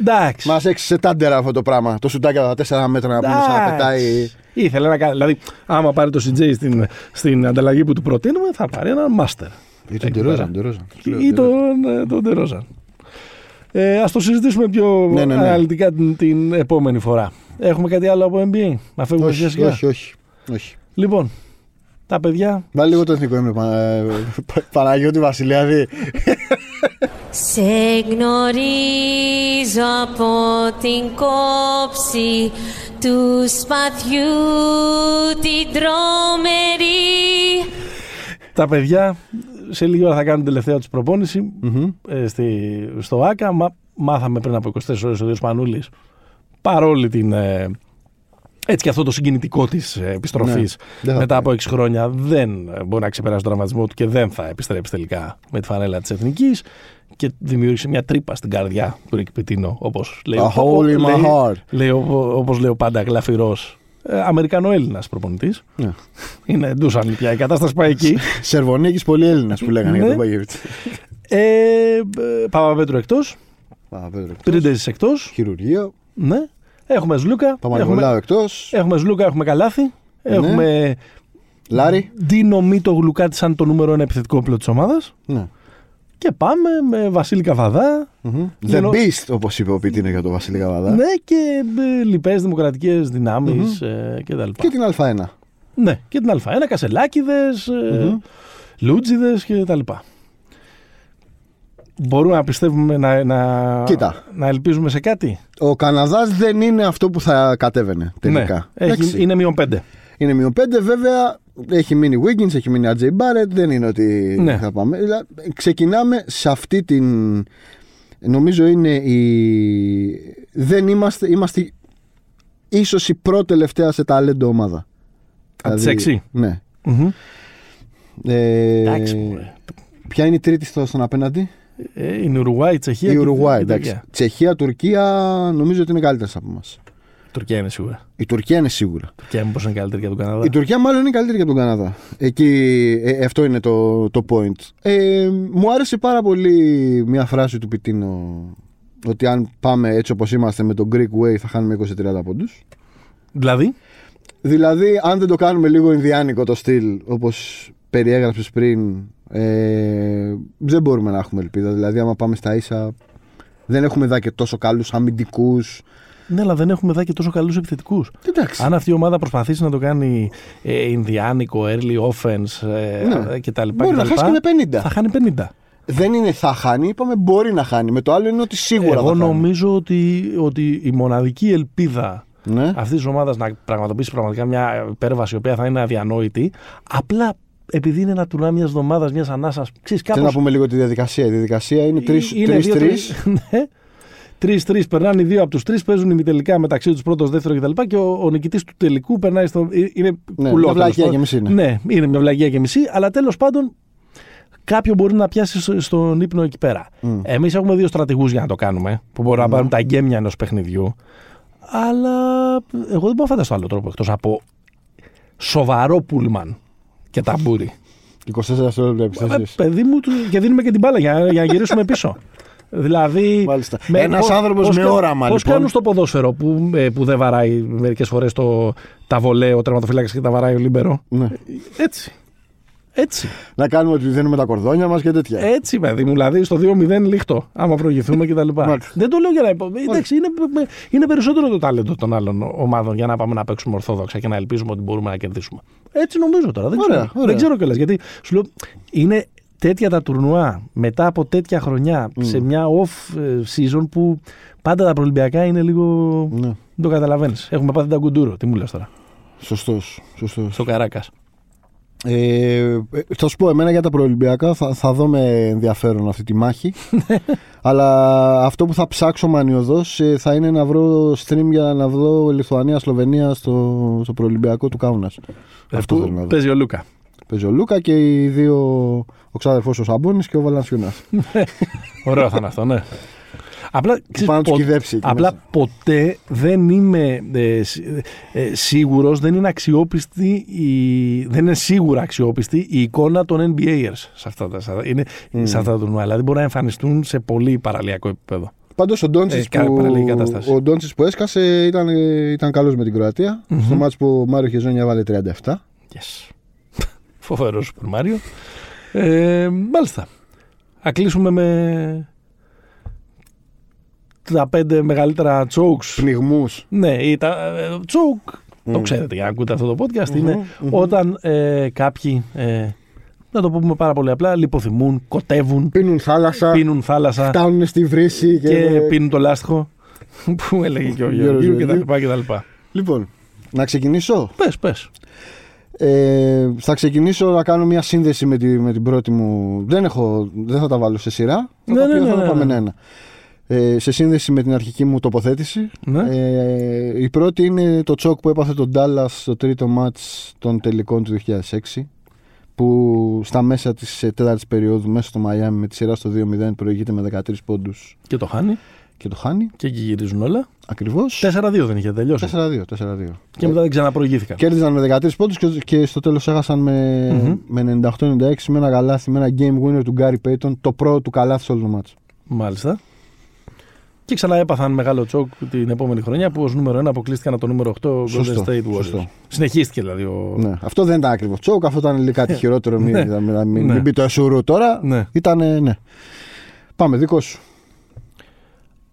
Speaker 1: Εντάξει.
Speaker 2: Μας έξισε τάντερα αυτό το πράγμα. Το σουτάκι από τα 4 μέτρα να πούμε σαν να
Speaker 1: Εντάξει.
Speaker 2: πετάει.
Speaker 1: Ήθελε να κάνει. Δηλαδή, άμα πάρει το CJ στην, στην ανταλλαγή που του προτείνουμε, θα πάρει έναν master.
Speaker 2: Ή τον
Speaker 1: Εκεί
Speaker 2: Τερόζαν.
Speaker 1: πέρα.
Speaker 2: Τερόζαν.
Speaker 1: Ή τον, ε, τον Τερόζαν. Ε, ας το συζητήσουμε πιο
Speaker 2: Ναι, ναι, ναι.
Speaker 1: αναλυτικά την, την επόμενη φορά. Έχουμε κάτι άλλο από NBA. Να φεύγουμε σιγά
Speaker 2: Όχι,
Speaker 1: σιγά.
Speaker 2: όχι, όχι, όχι.
Speaker 1: Λοιπόν, τα παιδιά.
Speaker 2: Βάλει λίγο το εθνικό έμεινο. Πα- ε, Πα- Παναγιώτη Βασιλιάδη.
Speaker 3: Σε γνωρίζω από την κόψη του σπαθιού την τρομερή
Speaker 1: Τα παιδιά σε λίγη ώρα θα κάνουν την τελευταία τους προπόνηση ε, στη, στο ΆΚΑ. Μα, μάθαμε πριν από 24 ώρες ο Δίος Πανούλης παρόλη την... ε, έτσι και αυτό το συγκινητικό της επιστροφής
Speaker 2: Ναι, δεν θα
Speaker 1: μετά
Speaker 2: πάει.
Speaker 1: από 6 χρόνια δεν ε, μπορεί να ξεπεράσει τον τραυματισμό του και δεν θα επιστρέψει τελικά με τη φανέλα της Εθνικής και δημιούργησε μια τρύπα στην καρδιά του Ρικ Πιτίνο, όπως λέει,
Speaker 2: A
Speaker 1: ο-
Speaker 2: hole in my
Speaker 1: λέει-
Speaker 2: heart.
Speaker 1: λέει, ο- όπως λέει ο πάντα γλαφυρός ε, Αμερικανό-Έλληνα προπονητής.
Speaker 2: Ναι.
Speaker 1: Είναι ντούσαν πια. Η κατάσταση πάει εκεί.
Speaker 2: Σερβονίκης πολύ Έλληνα που λέγανε για
Speaker 1: Ναι.
Speaker 2: τον Παγιώτη.
Speaker 1: ε, ε, Παπαπέτρου εκτός.
Speaker 2: Παπαπέτρου.
Speaker 1: Πρίντεζη εκτός.
Speaker 2: Χειρουργείο.
Speaker 1: Ναι. Έχουμε Σλούκα.
Speaker 2: Παπαγγελάου
Speaker 1: Έχουμε,
Speaker 2: εκτός.
Speaker 1: έχουμε Σλούκα, έχουμε Καλάθι.
Speaker 2: Ναι.
Speaker 1: Έχουμε
Speaker 2: Λάρι.
Speaker 1: Ντίνο Μίτο Γλουκάτη σαν το νούμερο ένα επιθετικό πλοίο της ομάδας.
Speaker 2: Ναι.
Speaker 1: Και πάμε με Βασίλη Καβαδά.
Speaker 2: Μμμ. The
Speaker 1: Γενο-
Speaker 2: Beast, όπως είπε ο Πιτίνο για τον Βασίλη Καβαδά.
Speaker 1: Ναι, και ε, λοιπές δημοκρατικές δυνάμεις ε, και τα λοιπά.
Speaker 2: Και την Α1.
Speaker 1: Ναι, και την Α1, Κασελάκηδες, ε,
Speaker 2: Μμμ.
Speaker 1: Λούτζιδες και τα λοιπά. Μπορούμε να πιστεύουμε να, να,
Speaker 2: Κοίτα.
Speaker 1: να ελπίζουμε σε κάτι;
Speaker 2: Ο Καναδάς δεν είναι αυτό που θα κατέβαινε τελικά.
Speaker 1: Ναι. Έχει,
Speaker 2: Εντάξει.
Speaker 1: είναι μείον 5.
Speaker 2: Είναι μείον 5, βέβαια. Έχει μείνει Wiggins, έχει μείνει Ατζέι Μπάρετ. Δεν είναι ότι
Speaker 1: Ναι.
Speaker 2: θα πάμε. Δηλαδή, ξεκινάμε σε αυτή την. Νομίζω είναι η. Δεν είμαστε. Είμαστε ίσως η πρώτη τελευταία σε ταλέντο ομάδα.
Speaker 1: Από τις έξι.
Speaker 2: Ναι.
Speaker 1: Μμμ.
Speaker 2: Ε,
Speaker 1: Εντάξει, μωρέ.
Speaker 2: ποια είναι η τρίτη στο, στον απέναντι,
Speaker 1: Ε, Είναι η Ουρουάη, η Τσεχία.
Speaker 2: η
Speaker 1: και
Speaker 2: Ουρουγουάη.
Speaker 1: η
Speaker 2: εντάξει.
Speaker 1: Τουρκία.
Speaker 2: Τσεχία, Τουρκία νομίζω ότι είναι καλύτερες από εμάς.
Speaker 1: Η Τουρκία είναι σίγουρα.
Speaker 2: Η Τουρκία είναι σίγουρα.
Speaker 1: Η Τουρκία μήπως είναι καλύτερη για τον Καναδά.
Speaker 2: Η Τουρκία μάλλον είναι καλύτερη για τον Καναδά. Εκεί, ε, αυτό είναι το, το point. Ε, μου άρεσε πάρα πολύ μια φράση του Πιτίνο ότι αν πάμε έτσι όπως είμαστε με τον Greek Way θα χάνουμε 20-30 πόντους.
Speaker 1: Δηλαδή,
Speaker 2: Δηλαδή, αν δεν το κάνουμε λίγο Ινδιάνικο το στυλ, όπως περιέγραψες πριν, ε, δεν μπορούμε να έχουμε ελπίδα. Δηλαδή, άμα πάμε στα ίσα, δεν έχουμε δει και τόσο καλούς αμυντικούς.
Speaker 1: Ναι, αλλά δεν έχουμε δει και τόσο καλούς επιθετικούς.
Speaker 2: Εντάξει.
Speaker 1: Αν αυτή η ομάδα προσπαθήσει να το κάνει ε, Ινδιάνικο, early offense ε,
Speaker 2: Ναι.
Speaker 1: και τα λοιπά.
Speaker 2: Μπορεί
Speaker 1: και
Speaker 2: να
Speaker 1: τα
Speaker 2: χάσει
Speaker 1: λοιπά,
Speaker 2: και με 50.
Speaker 1: Θα χάνει 50.
Speaker 2: Δεν είναι θα χάνει, είπαμε μπορεί να χάνει. Με το άλλο είναι ότι σίγουρα
Speaker 1: Εγώ
Speaker 2: θα χάνει.
Speaker 1: νομίζω ότι, ότι η μοναδική ελπίδα
Speaker 2: Ναι.
Speaker 1: αυτής της ομάδας να πραγματοποιήσει πραγματικά μια υπέρβαση η οποία θα είναι αδιανόητη, απλά επειδή είναι ένα τουρνά μιας εβδομάδας, μιας ανάσας. Ξέρεις
Speaker 2: Θέλω να πούμε λίγο τη διαδικασία. Η διαδικασία είναι
Speaker 1: είναι
Speaker 2: 3-3.
Speaker 1: δύο-τρεις- Ναι. Τρει-τρει περνάνε οι δύο από τους τρεις, παίζουν ημιτελικά μεταξύ τους πρώτος, δεύτερος κτλ. Και, και ο, ο νικητής του τελικού περνάει στο. ε, Είναι
Speaker 2: Ναι,
Speaker 1: κουλό.
Speaker 2: μια βλακεία
Speaker 1: τέλος
Speaker 2: και μισή είναι.
Speaker 1: Ναι, είναι μια βλαγία και μισή, αλλά τέλος πάντων κάποιο μπορεί να πιάσει στο- στον ύπνο εκεί πέρα.
Speaker 2: Μμ.
Speaker 1: Εμείς έχουμε δύο στρατηγούς για να το κάνουμε, που μπορούν να πάρουν τα γκέμια ενός παιχνιδιού. Αλλά εγώ δεν μπορώ να φανταστώ άλλο τρόπο εκτός από σοβαρό πούλμαν και ταμπούρι.
Speaker 2: 24 δευτερόλεπτα
Speaker 1: Ε,
Speaker 2: επιθέσεις.
Speaker 1: παιδί μου, του- και δίνουμε και την μπάλα για, για να γυρίσουμε πίσω. Δηλαδή.
Speaker 2: Μάλιστα. Ένας άνθρωπος
Speaker 1: πώς
Speaker 2: με
Speaker 1: κα-
Speaker 2: όραμα,
Speaker 1: Πώς
Speaker 2: λοιπόν.
Speaker 1: κάνουν στο ποδόσφαιρο που, ε, που δεν βαράει μερικές φορές τα βολέ, ο τερματοφύλακας και τα βαράει ο λίμπερο;
Speaker 2: Ναι.
Speaker 1: Έτσι. Έτσι.
Speaker 2: Να κάνουμε ότι δίνουμε τα κορδόνια μας και τέτοια.
Speaker 1: Έτσι, παιδί μου. Δηλαδή στο 2-0 λίχτο. Άμα προηγηθούμε κτλ.
Speaker 2: Μάλιστα.
Speaker 1: Δεν το λέω για να. υπο- Εντάξει, είναι, είναι περισσότερο το τάλεντο των άλλων ομάδων για να πάμε να παίξουμε ορθόδοξα και να ελπίζουμε ότι μπορούμε να κερδίσουμε. Έτσι νομίζω τώρα. Δεν
Speaker 2: Ωραία,
Speaker 1: ξέρω,
Speaker 2: ωραία.
Speaker 1: δεν ξέρω κιόλας. Γιατί σου λέω, είναι τέτοια τα τουρνουά μετά από τέτοια χρονιά σε μια off ε, season που πάντα τα προελπιακά είναι λίγο.
Speaker 2: Ναι.
Speaker 1: Δεν το καταλαβαίνεις. Έχουμε πάθει τα κουντούρο. Τι μου λες τώρα;
Speaker 2: Σωστός, σωστός.
Speaker 1: Στο Καράκας.
Speaker 2: Ε, ε, θα σου πω, εμένα για τα προολυμπιακά θα, θα δω με ενδιαφέρον αυτή τη μάχη. Αλλά αυτό που θα ψάξω μανιωδώς ε, θα είναι να βρω stream για να βρω Λιθουανία-Σλοβενία στο, στο προολυμπιακό του Κάουνας. Αυτό θέλω να δω.
Speaker 1: παίζει ο Λούκα.
Speaker 2: Παίζει ο Λούκα και οι δύο, ο ξάδερφός ο Σαμπόνης και ο Βαλανσιούνας.
Speaker 1: Ωραίο θα είναι αυτό, ναι. Απλά, ξέρεις,
Speaker 2: Πάνω να τους
Speaker 1: πο-
Speaker 2: κυδέψει εκεί
Speaker 1: απλά
Speaker 2: μέσα.
Speaker 1: ποτέ δεν είμαι ε, σ- ε, σίγουρος, δεν είναι αξιόπιστη, η, δεν είναι σίγουρα αξιόπιστη η εικόνα των NBAers σε αυτά τα, σε αυτά- είναι, σε αυτά τα τουρνουά. Δηλαδή μπορεί να εμφανιστούν σε πολύ παραλιακό επίπεδο.
Speaker 2: Πάντως ο Ντόντσιτ
Speaker 1: Έχει κα- παραλληλή κατάσταση.
Speaker 2: που, ο Ντόντσιτς που έσκασε ήταν, ε, ήταν καλός με την κροατια Στο μάτς που ο Μάριο Χεζόνια βάλε 37.
Speaker 1: Yes. Φοβερό Super Mario. Ε, μάλιστα. Να κλείσουμε με τα πέντε μεγαλύτερα chokes
Speaker 2: Πνιγμούς.
Speaker 1: Ναι, ή τα, ε, τσουκ. Το ξέρετε για να ακούτε αυτό το podcast. ειναι όταν ε, κάποιοι, ε, να το πούμε πάρα πολύ απλά, λιποθυμούν, κοτεύουν,
Speaker 2: Πίνουν θάλασσα.
Speaker 1: πίνουν θάλασσα
Speaker 2: Φτάνουν στη βρύση και.
Speaker 1: και πίνουν το λάστιχο που έλεγε και ο
Speaker 2: Γιώργος
Speaker 1: Γιώργος και τα
Speaker 2: Βελίου.
Speaker 1: λοιπά και τα λοιπά.
Speaker 2: Λοιπόν, να ξεκινήσω.
Speaker 1: Πες, πες.
Speaker 2: Ε, θα ξεκινήσω να κάνω μια σύνδεση με, τη, με την πρώτη μου. Δεν, έχω, δεν θα τα βάλω σε σειρά. Θα
Speaker 1: Ναι,
Speaker 2: τα
Speaker 1: ναι,
Speaker 2: πει-
Speaker 1: ναι,
Speaker 2: θα τα
Speaker 1: ναι,
Speaker 2: πάμε
Speaker 1: ναι.
Speaker 2: ένα-ένα. Ε, σε σύνδεση με την αρχική μου τοποθέτηση.
Speaker 1: Ναι.
Speaker 2: Ε, η πρώτη είναι το τσόκ που έπαθε τον Dallas στο τρίτο μάτς των τελικών του 2006 που στα μέσα της ε, τέταρτης περίοδου μέσα στο Μαϊάμι με τη σειρά στο 2-0 προηγείται με 13 πόντους
Speaker 1: Και το χάνει
Speaker 2: και το χάνει.
Speaker 1: και εκεί γυρίζουν όλα.
Speaker 2: Ακριβώς.
Speaker 1: 4-2 δεν είχε τελειώσει.
Speaker 2: 4-2. 4-2.
Speaker 1: Και μετά δεν ξαναπροηγήθηκαν.
Speaker 2: Κέρδισαν με 13 πόντους και, και στο τέλος έχασαν με,
Speaker 1: Μμμ.
Speaker 2: με 98-96 με ένα καλάθι, με ένα game winner του Γκάρι Payton, το πρώτο του καλάθι σε όλο το μάτς.
Speaker 1: Μάλιστα. Και ξανά έπαθαν μεγάλο τσόκ την επόμενη χρονιά που ως νούμερο 1 αποκλείστηκαν από το νούμερο 8 Golden
Speaker 2: Σωστό,
Speaker 1: State Warriors.
Speaker 2: σωστό.
Speaker 1: Συνεχίστηκε δηλαδή ο.
Speaker 2: Ναι. Αυτό δεν ήταν ακριβώς τσόκ, αυτό ήταν λίγο κάτι χειρότερο, μην, μην, μην,
Speaker 1: Ναι.
Speaker 2: μην μπει το εσουρού τώρα.
Speaker 1: Ναι.
Speaker 2: Ήταν, ναι. Πάμε, δικό σου.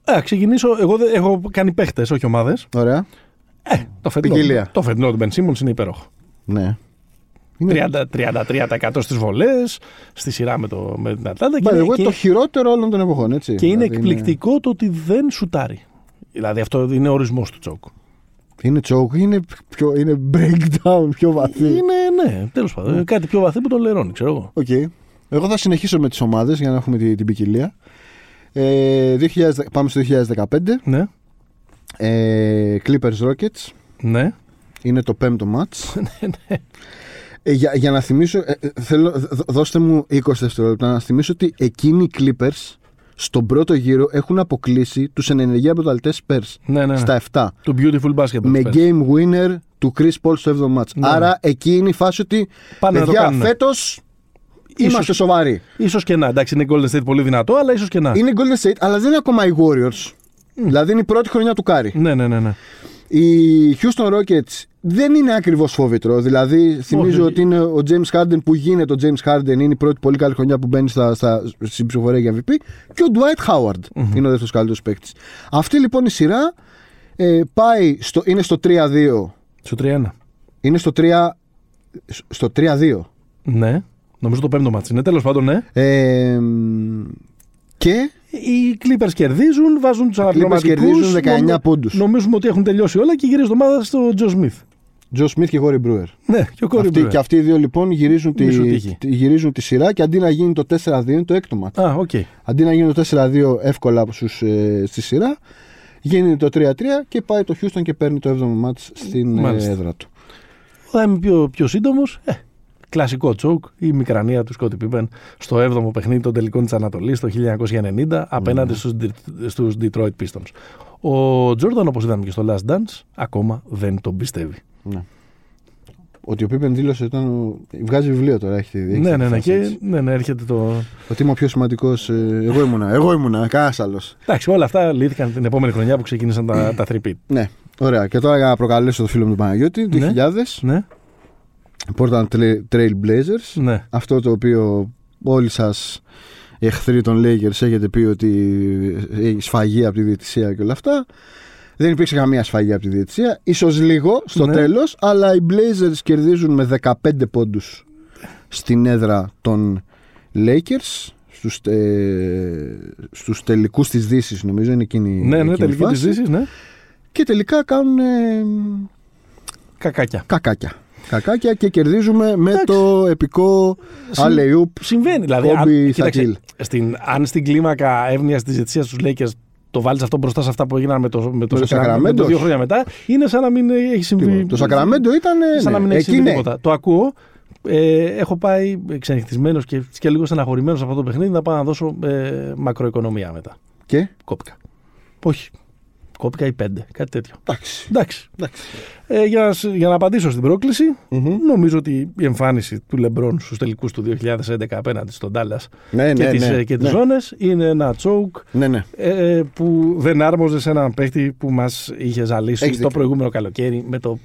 Speaker 1: Ε, ξεκινήσω. Εγώ δεν- έχω κάνει παίχτες, όχι ομάδες.
Speaker 2: Ωραία.
Speaker 1: Ε, το φετινό,
Speaker 2: Ποικιλία.
Speaker 1: το φετινό του Ben Simmons είναι υπέροχο.
Speaker 2: Ναι. Είναι-
Speaker 1: 30, 33% στις βολές, στη σειρά με, το, με την Ατλάντα.
Speaker 2: By the
Speaker 1: είναι-
Speaker 2: way, το χειρότερο όλων των εποχών, έτσι.
Speaker 1: και είναι
Speaker 2: Δηλαδή
Speaker 1: εκπληκτικό το ότι δεν σουτάρει. Δηλαδή αυτό είναι ο ορισμός του choke.
Speaker 2: Είναι choke, είναι, πιο, είναι breakdown πιο βαθύ.
Speaker 1: Είναι, ναι, τέλος πάντων. Είναι κάτι πιο βαθύ που το λερώνει, ξέρω εγώ.
Speaker 2: Οκ. Εγώ θα συνεχίσω με τις ομάδες για να έχουμε την, την ποικιλία. Ε, 2000, πάμε στο 2015.
Speaker 1: Ναι,
Speaker 2: Ε, Clippers Rockets.
Speaker 1: ναι.
Speaker 2: Είναι το πέμπτο μάτς. Ε, για, για να θυμίσω, ε, ε, θέλω, δ- δώστε μου 20 δευτερόλεπτα να θυμίσω ότι εκείνοι οι Clippers στον πρώτο γύρο έχουν αποκλείσει τους ενεργεία πρωταλτές Spurs
Speaker 1: ναι, ναι, ναι.
Speaker 2: στα 7
Speaker 1: Του beautiful basketball.
Speaker 2: με
Speaker 1: πες.
Speaker 2: game winner του Chris Paul στο 7ο μάτς.
Speaker 1: Ναι.
Speaker 2: Άρα εκεί είναι η φάση ότι
Speaker 1: Πάνε να το
Speaker 2: παιδιά
Speaker 1: κάνουνε.
Speaker 2: Φέτος
Speaker 1: Ίσως-
Speaker 2: είμαστε σοβαροί.
Speaker 1: Ίσως και να. Εντάξει, είναι Golden State πολύ δυνατό, αλλά ίσως και να.
Speaker 2: Είναι Golden State αλλά δεν είναι ακόμα οι Warriors. Δηλαδή είναι η πρώτη χρονιά του Κάρι.
Speaker 1: Ναι, ναι, ναι. ναι.
Speaker 2: Οι Houston Rockets δεν είναι ακριβώς φόβητρο. Δηλαδή, θυμίζω
Speaker 1: Όχι.
Speaker 2: ότι είναι ο James Harden που γίνεται ο James Harden, είναι η πρώτη πολύ καλή χρονιά που μπαίνει στα, στα, στην ψηφοφορία για MVP. Και ο Dwight Howard είναι ο δεύτερος καλύτερος παίκτης. Αυτή λοιπόν η σειρά ε, πάει στο, είναι στο 3-2.
Speaker 1: Στο 3-1.
Speaker 2: Είναι στο 3, στο 3-2.
Speaker 1: Ναι. Νομίζω το πέμπτο ματς είναι. Τέλος πάντων, ναι.
Speaker 2: Ε, και
Speaker 1: Οι Clippers κερδίζουν, βάζουν τους αναπληρωματικούς.
Speaker 2: κερδίζουν 19 πόντους.
Speaker 1: Νομίζουμε ότι έχουν τελειώσει όλα και γυρίζει το ομάδα στο Τζο Σμιθ.
Speaker 2: Τζο Σμιθ και Γόρι Μπρούερ.
Speaker 1: Ναι, και ο Κόρη
Speaker 2: Αυτοί, και αυτοί οι δύο λοιπόν γυρίζουν τη,
Speaker 1: Μισού τύχη.
Speaker 2: τη- γυρίζουν τη σειρά και αντί να γίνει το 4-2 είναι το έκτο μάτι.
Speaker 1: Α, οκ.
Speaker 2: Αντί να γίνει το 4-2 εύκολα στους, ε, στη σειρά, γίνει το 3-3 και πάει το Houston και παίρνει το 7ο μάτς στην ε,
Speaker 1: Μάλιστα.
Speaker 2: έδρα του.
Speaker 1: Θα είμαι πιο, πιο σύντομος. Ε, κλασικό τσόκ, η μικρανία του Σκότι Πίπεν στο 7ο παιχνίδι των τελικών της Ανατολής το 1990 απέναντι στους, Dr- στους Detroit Pistons. Ο Τζόρνταν, όπως είδαμε και στο Last Dance, ακόμα δεν τον πιστεύει.
Speaker 2: Ναι. Ότι ο Πίπεν δήλωσε ότι ήταν. ο- Βγάζει βιβλίο τώρα, έχει έχει
Speaker 1: ναι,
Speaker 2: τη
Speaker 1: ναι, ναι,
Speaker 2: φάση
Speaker 1: και
Speaker 2: έτσι.
Speaker 1: ναι, ναι, έρχεται το.
Speaker 2: Ότι είμαι ο πιο σημαντικός. εγώ ήμουνα. Εγώ ήμουνα. Κανένας άλλος.
Speaker 1: Εντάξει, όλα αυτά λύθηκαν την επόμενη χρονιά που ξεκίνησαν τα, τα 3
Speaker 2: Ναι. Ωραία. Και τώρα για να προκαλέσω το φίλο μου τον Παναγιώτη, το
Speaker 1: Ναι.
Speaker 2: 2000,
Speaker 1: Ναι,
Speaker 2: Portland Trail- Trail Blazers.
Speaker 1: ναι.
Speaker 2: Αυτό το οποίο όλοι σας εχθροί των Lakers έχετε πει ότι έχει σφαγή από τη διαιτησία και όλα αυτά. Δεν υπήρξε καμία σφαγή από τη διαιτησία. Ίσως λίγο στο
Speaker 1: Ναι.
Speaker 2: τέλος, αλλά οι Blazers κερδίζουν με 15 πόντους στην έδρα των Lakers. Στους, ε, στους τελικούς της Δύσης νομίζω είναι εκείνη,
Speaker 1: Ναι, ναι,
Speaker 2: εκείνη η
Speaker 1: τελική της
Speaker 2: φάση.
Speaker 1: Δύσης, ναι.
Speaker 2: Και τελικά κάνουν ε,
Speaker 1: Κακάκια.
Speaker 2: κακάκια. Κακάκια και κερδίζουμε με
Speaker 1: Εντάξει.
Speaker 2: το επικό
Speaker 1: Συ-
Speaker 2: alley-oop
Speaker 1: Συμβαίνει. Δηλαδή,
Speaker 2: Kobe
Speaker 1: αν, κοίταξε,
Speaker 2: Shaquille.
Speaker 1: στην, αν στην κλίμακα εύνοια της διετησία τους Lakers το βάλεις αυτό μπροστά σε αυτά που έγιναν με το, με το,
Speaker 2: το
Speaker 1: Sacramento
Speaker 2: Sacramento.
Speaker 1: δύο χρόνια μετά, είναι σαν να μην έχει συμβεί.
Speaker 2: Τίποτα. Το Σακραμέντο ήταν. ε,
Speaker 1: Σαν να μην
Speaker 2: ναι,
Speaker 1: έχει
Speaker 2: εκεί
Speaker 1: συμβεί
Speaker 2: ναι.
Speaker 1: τίποτα. Το ακούω. Ε, έχω πάει ξενυχτισμένος και, και λίγο στεναχωρημένος από αυτό το παιχνίδι να πάω να δώσω ε, μακροοικονομία μετά.
Speaker 2: Και;
Speaker 1: Κόπηκα. Όχι. Κόπηκα ή πέντε, κάτι τέτοιο.
Speaker 2: Εντάξει.
Speaker 1: Εντάξει.
Speaker 2: Εντάξει.
Speaker 1: Ε, για, να, σ- για να απαντήσω στην πρόκληση,
Speaker 2: Μμμ.
Speaker 1: νομίζω ότι η εμφάνιση του Λεμπρόν στους τελικούς του 2011 απέναντι στον Ντάλλας
Speaker 2: Ναι,
Speaker 1: και,
Speaker 2: ναι,
Speaker 1: τις,
Speaker 2: ναι,
Speaker 1: ε, και τις
Speaker 2: ναι.
Speaker 1: ζώνες είναι ένα τσόουκ
Speaker 2: Ναι, ναι.
Speaker 1: ε, που δεν άρμοζε σε έναν παίχτη που μας είχε ζαλίσει
Speaker 2: Έχεις
Speaker 1: το
Speaker 2: δίκιο.
Speaker 1: προηγούμενο καλοκαίρι με το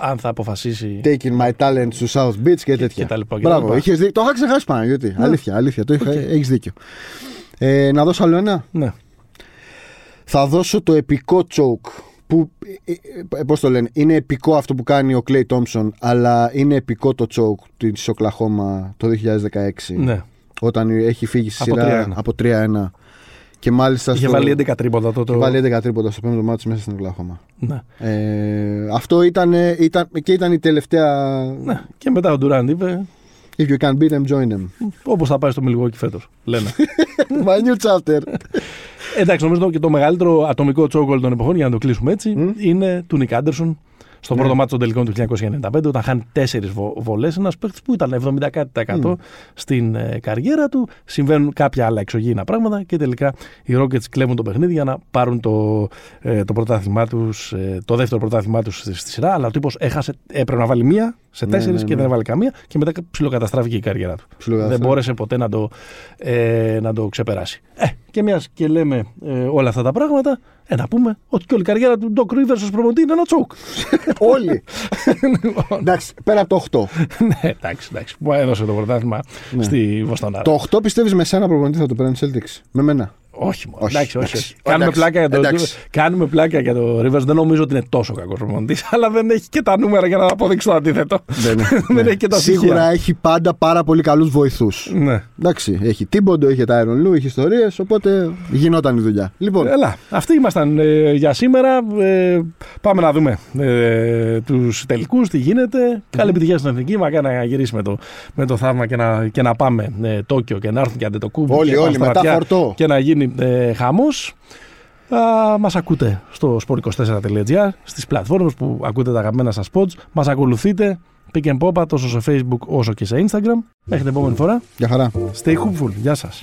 Speaker 1: αν θα αποφασίσει
Speaker 2: Taking my talent to South Beach και τέτοια.
Speaker 1: και τα λοιπά, και
Speaker 2: Μπράβο,
Speaker 1: τα λοιπά.
Speaker 2: είχες δίκιο. Το είχα ξεχάσει Παναγιώτη. Αλήθεια, αλήθεια. Το είχα, έχεις δίκιο. Ε, να δώσω άλλο ένα;
Speaker 1: Ναι.
Speaker 2: Θα δώσω το επικό choke. Που, ε, ε, πώς το λένε, είναι επικό αυτό που κάνει ο Clay Thompson, αλλά είναι επικό το choke της Οκλαχώμα το 2016.
Speaker 1: ναι.
Speaker 2: Όταν έχει φύγει στη
Speaker 1: Από
Speaker 2: σειρά
Speaker 1: 3-1.
Speaker 2: από 3-1. Και μάλιστα
Speaker 1: Είχε
Speaker 2: στο...
Speaker 1: βάλει 11 τρίποτα το. το...
Speaker 2: Βάλει 11 τρίποτα στο πέμπτο μάτι μέσα στην Οκλαχώμα.
Speaker 1: Ναι.
Speaker 2: Ε, αυτό ήταν, ήταν, και ήταν η τελευταία.
Speaker 1: ναι. Και μετά ο Ντουράντ είπε
Speaker 2: If you can beat them, join them.
Speaker 1: όπως θα πάει στο Milwaukee φέτος, λένε.
Speaker 2: My new chapter.
Speaker 1: Εντάξει, νομίζω και το μεγαλύτερο ατομικό τσόκ όλων των εποχών, για να το κλείσουμε έτσι,
Speaker 2: Μμ.
Speaker 1: είναι του Νικ Άντερσον. Στο
Speaker 2: Ναι.
Speaker 1: πρώτο μάτι των τελικών του 1995, όταν χάνει τέσσερις βολές, ένας παίκτη που ήταν 70%
Speaker 2: Μμ.
Speaker 1: στην ε, καριέρα του. Συμβαίνουν κάποια άλλα εξωγήινα πράγματα και τελικά οι Rockets κλέβουν το παιχνίδι για να πάρουν το, ε, το πρωτάθλημά τους, το δεύτερο πρωτάθλημά τους στη, στη σειρά. Αλλά ο τύπος έχασε, έπρεπε να βάλει μία σε
Speaker 2: Ναι,
Speaker 1: τέσσερις
Speaker 2: ναι,
Speaker 1: και
Speaker 2: ναι.
Speaker 1: δεν έβαλε καμία και μετά ψιλοκαταστράφηκε η καριέρα του.
Speaker 2: Ψιλοκαταστράφηκε.
Speaker 1: Δεν μπόρεσε ποτέ να το, ε, να το ξεπεράσει. Ε, και μιας και λέμε ε, όλα αυτά τα πράγματα, ε, να πούμε ότι και όλη η καριέρα του Doc Rivers ως προμονητή είναι ένα τσόκ.
Speaker 2: Όλοι. Εντάξει, πέρα από το 8.
Speaker 1: ναι, εντάξει, εντάξει. Μου έδωσε το πρωτάθλημα
Speaker 2: Ναι.
Speaker 1: στη Βοστονάρα.
Speaker 2: Το 8 πιστεύεις με σένα προπονητή θα το παίρνει Celtics. Με μένα.
Speaker 1: Όχι, μόνο.
Speaker 2: Όχι,
Speaker 1: εντάξει, όχι,
Speaker 2: εντάξει.
Speaker 1: όχι. Κάνουμε,
Speaker 2: Εντάξει,
Speaker 1: πλάκα για το,
Speaker 2: εντάξει.
Speaker 1: κάνουμε πλάκα για το Rivers. Δεν νομίζω ότι είναι τόσο κακός προπονητής, αλλά δεν έχει και τα νούμερα για να αποδείξει το αντίθετο.
Speaker 2: Δεν,
Speaker 1: Δεν έχει και τα
Speaker 2: Σίγουρα
Speaker 1: στοιχεία.
Speaker 2: έχει πάντα πάρα πολύ καλούς βοηθούς.
Speaker 1: Ναι.
Speaker 2: Εντάξει, έχει Τίμποντο, έχει Τάιρον Λου, έχει ιστορίες, οπότε γινόταν η δουλειά. Λοιπόν,
Speaker 1: Έλα, αυτοί ήμασταν ε, για σήμερα. Ε, πάμε να δούμε ε, τους τελικούς, τι γίνεται. Καλή επιτυχία στην εθνική. Μακάρι να γυρίσει με το, με το θαύμα και να, και να πάμε ε, Τόκιο και να έρθουν και αντετοκούμπι.
Speaker 2: Όλοι,
Speaker 1: και
Speaker 2: όλοι, μετά
Speaker 1: Πανστρατιά
Speaker 2: φορτώ.
Speaker 1: Και να γίνει ε, χαμό. Μας ακούτε στο sport24.gr, στις πλατφόρμες που ακούτε τα αγαπημένα σας pods. Μας ακολουθείτε pick and pop τόσο σε facebook όσο και σε instagram. Μέχρι την επόμενη φορά.
Speaker 2: για χαρά.
Speaker 1: Stay hopeful. Γεια σας.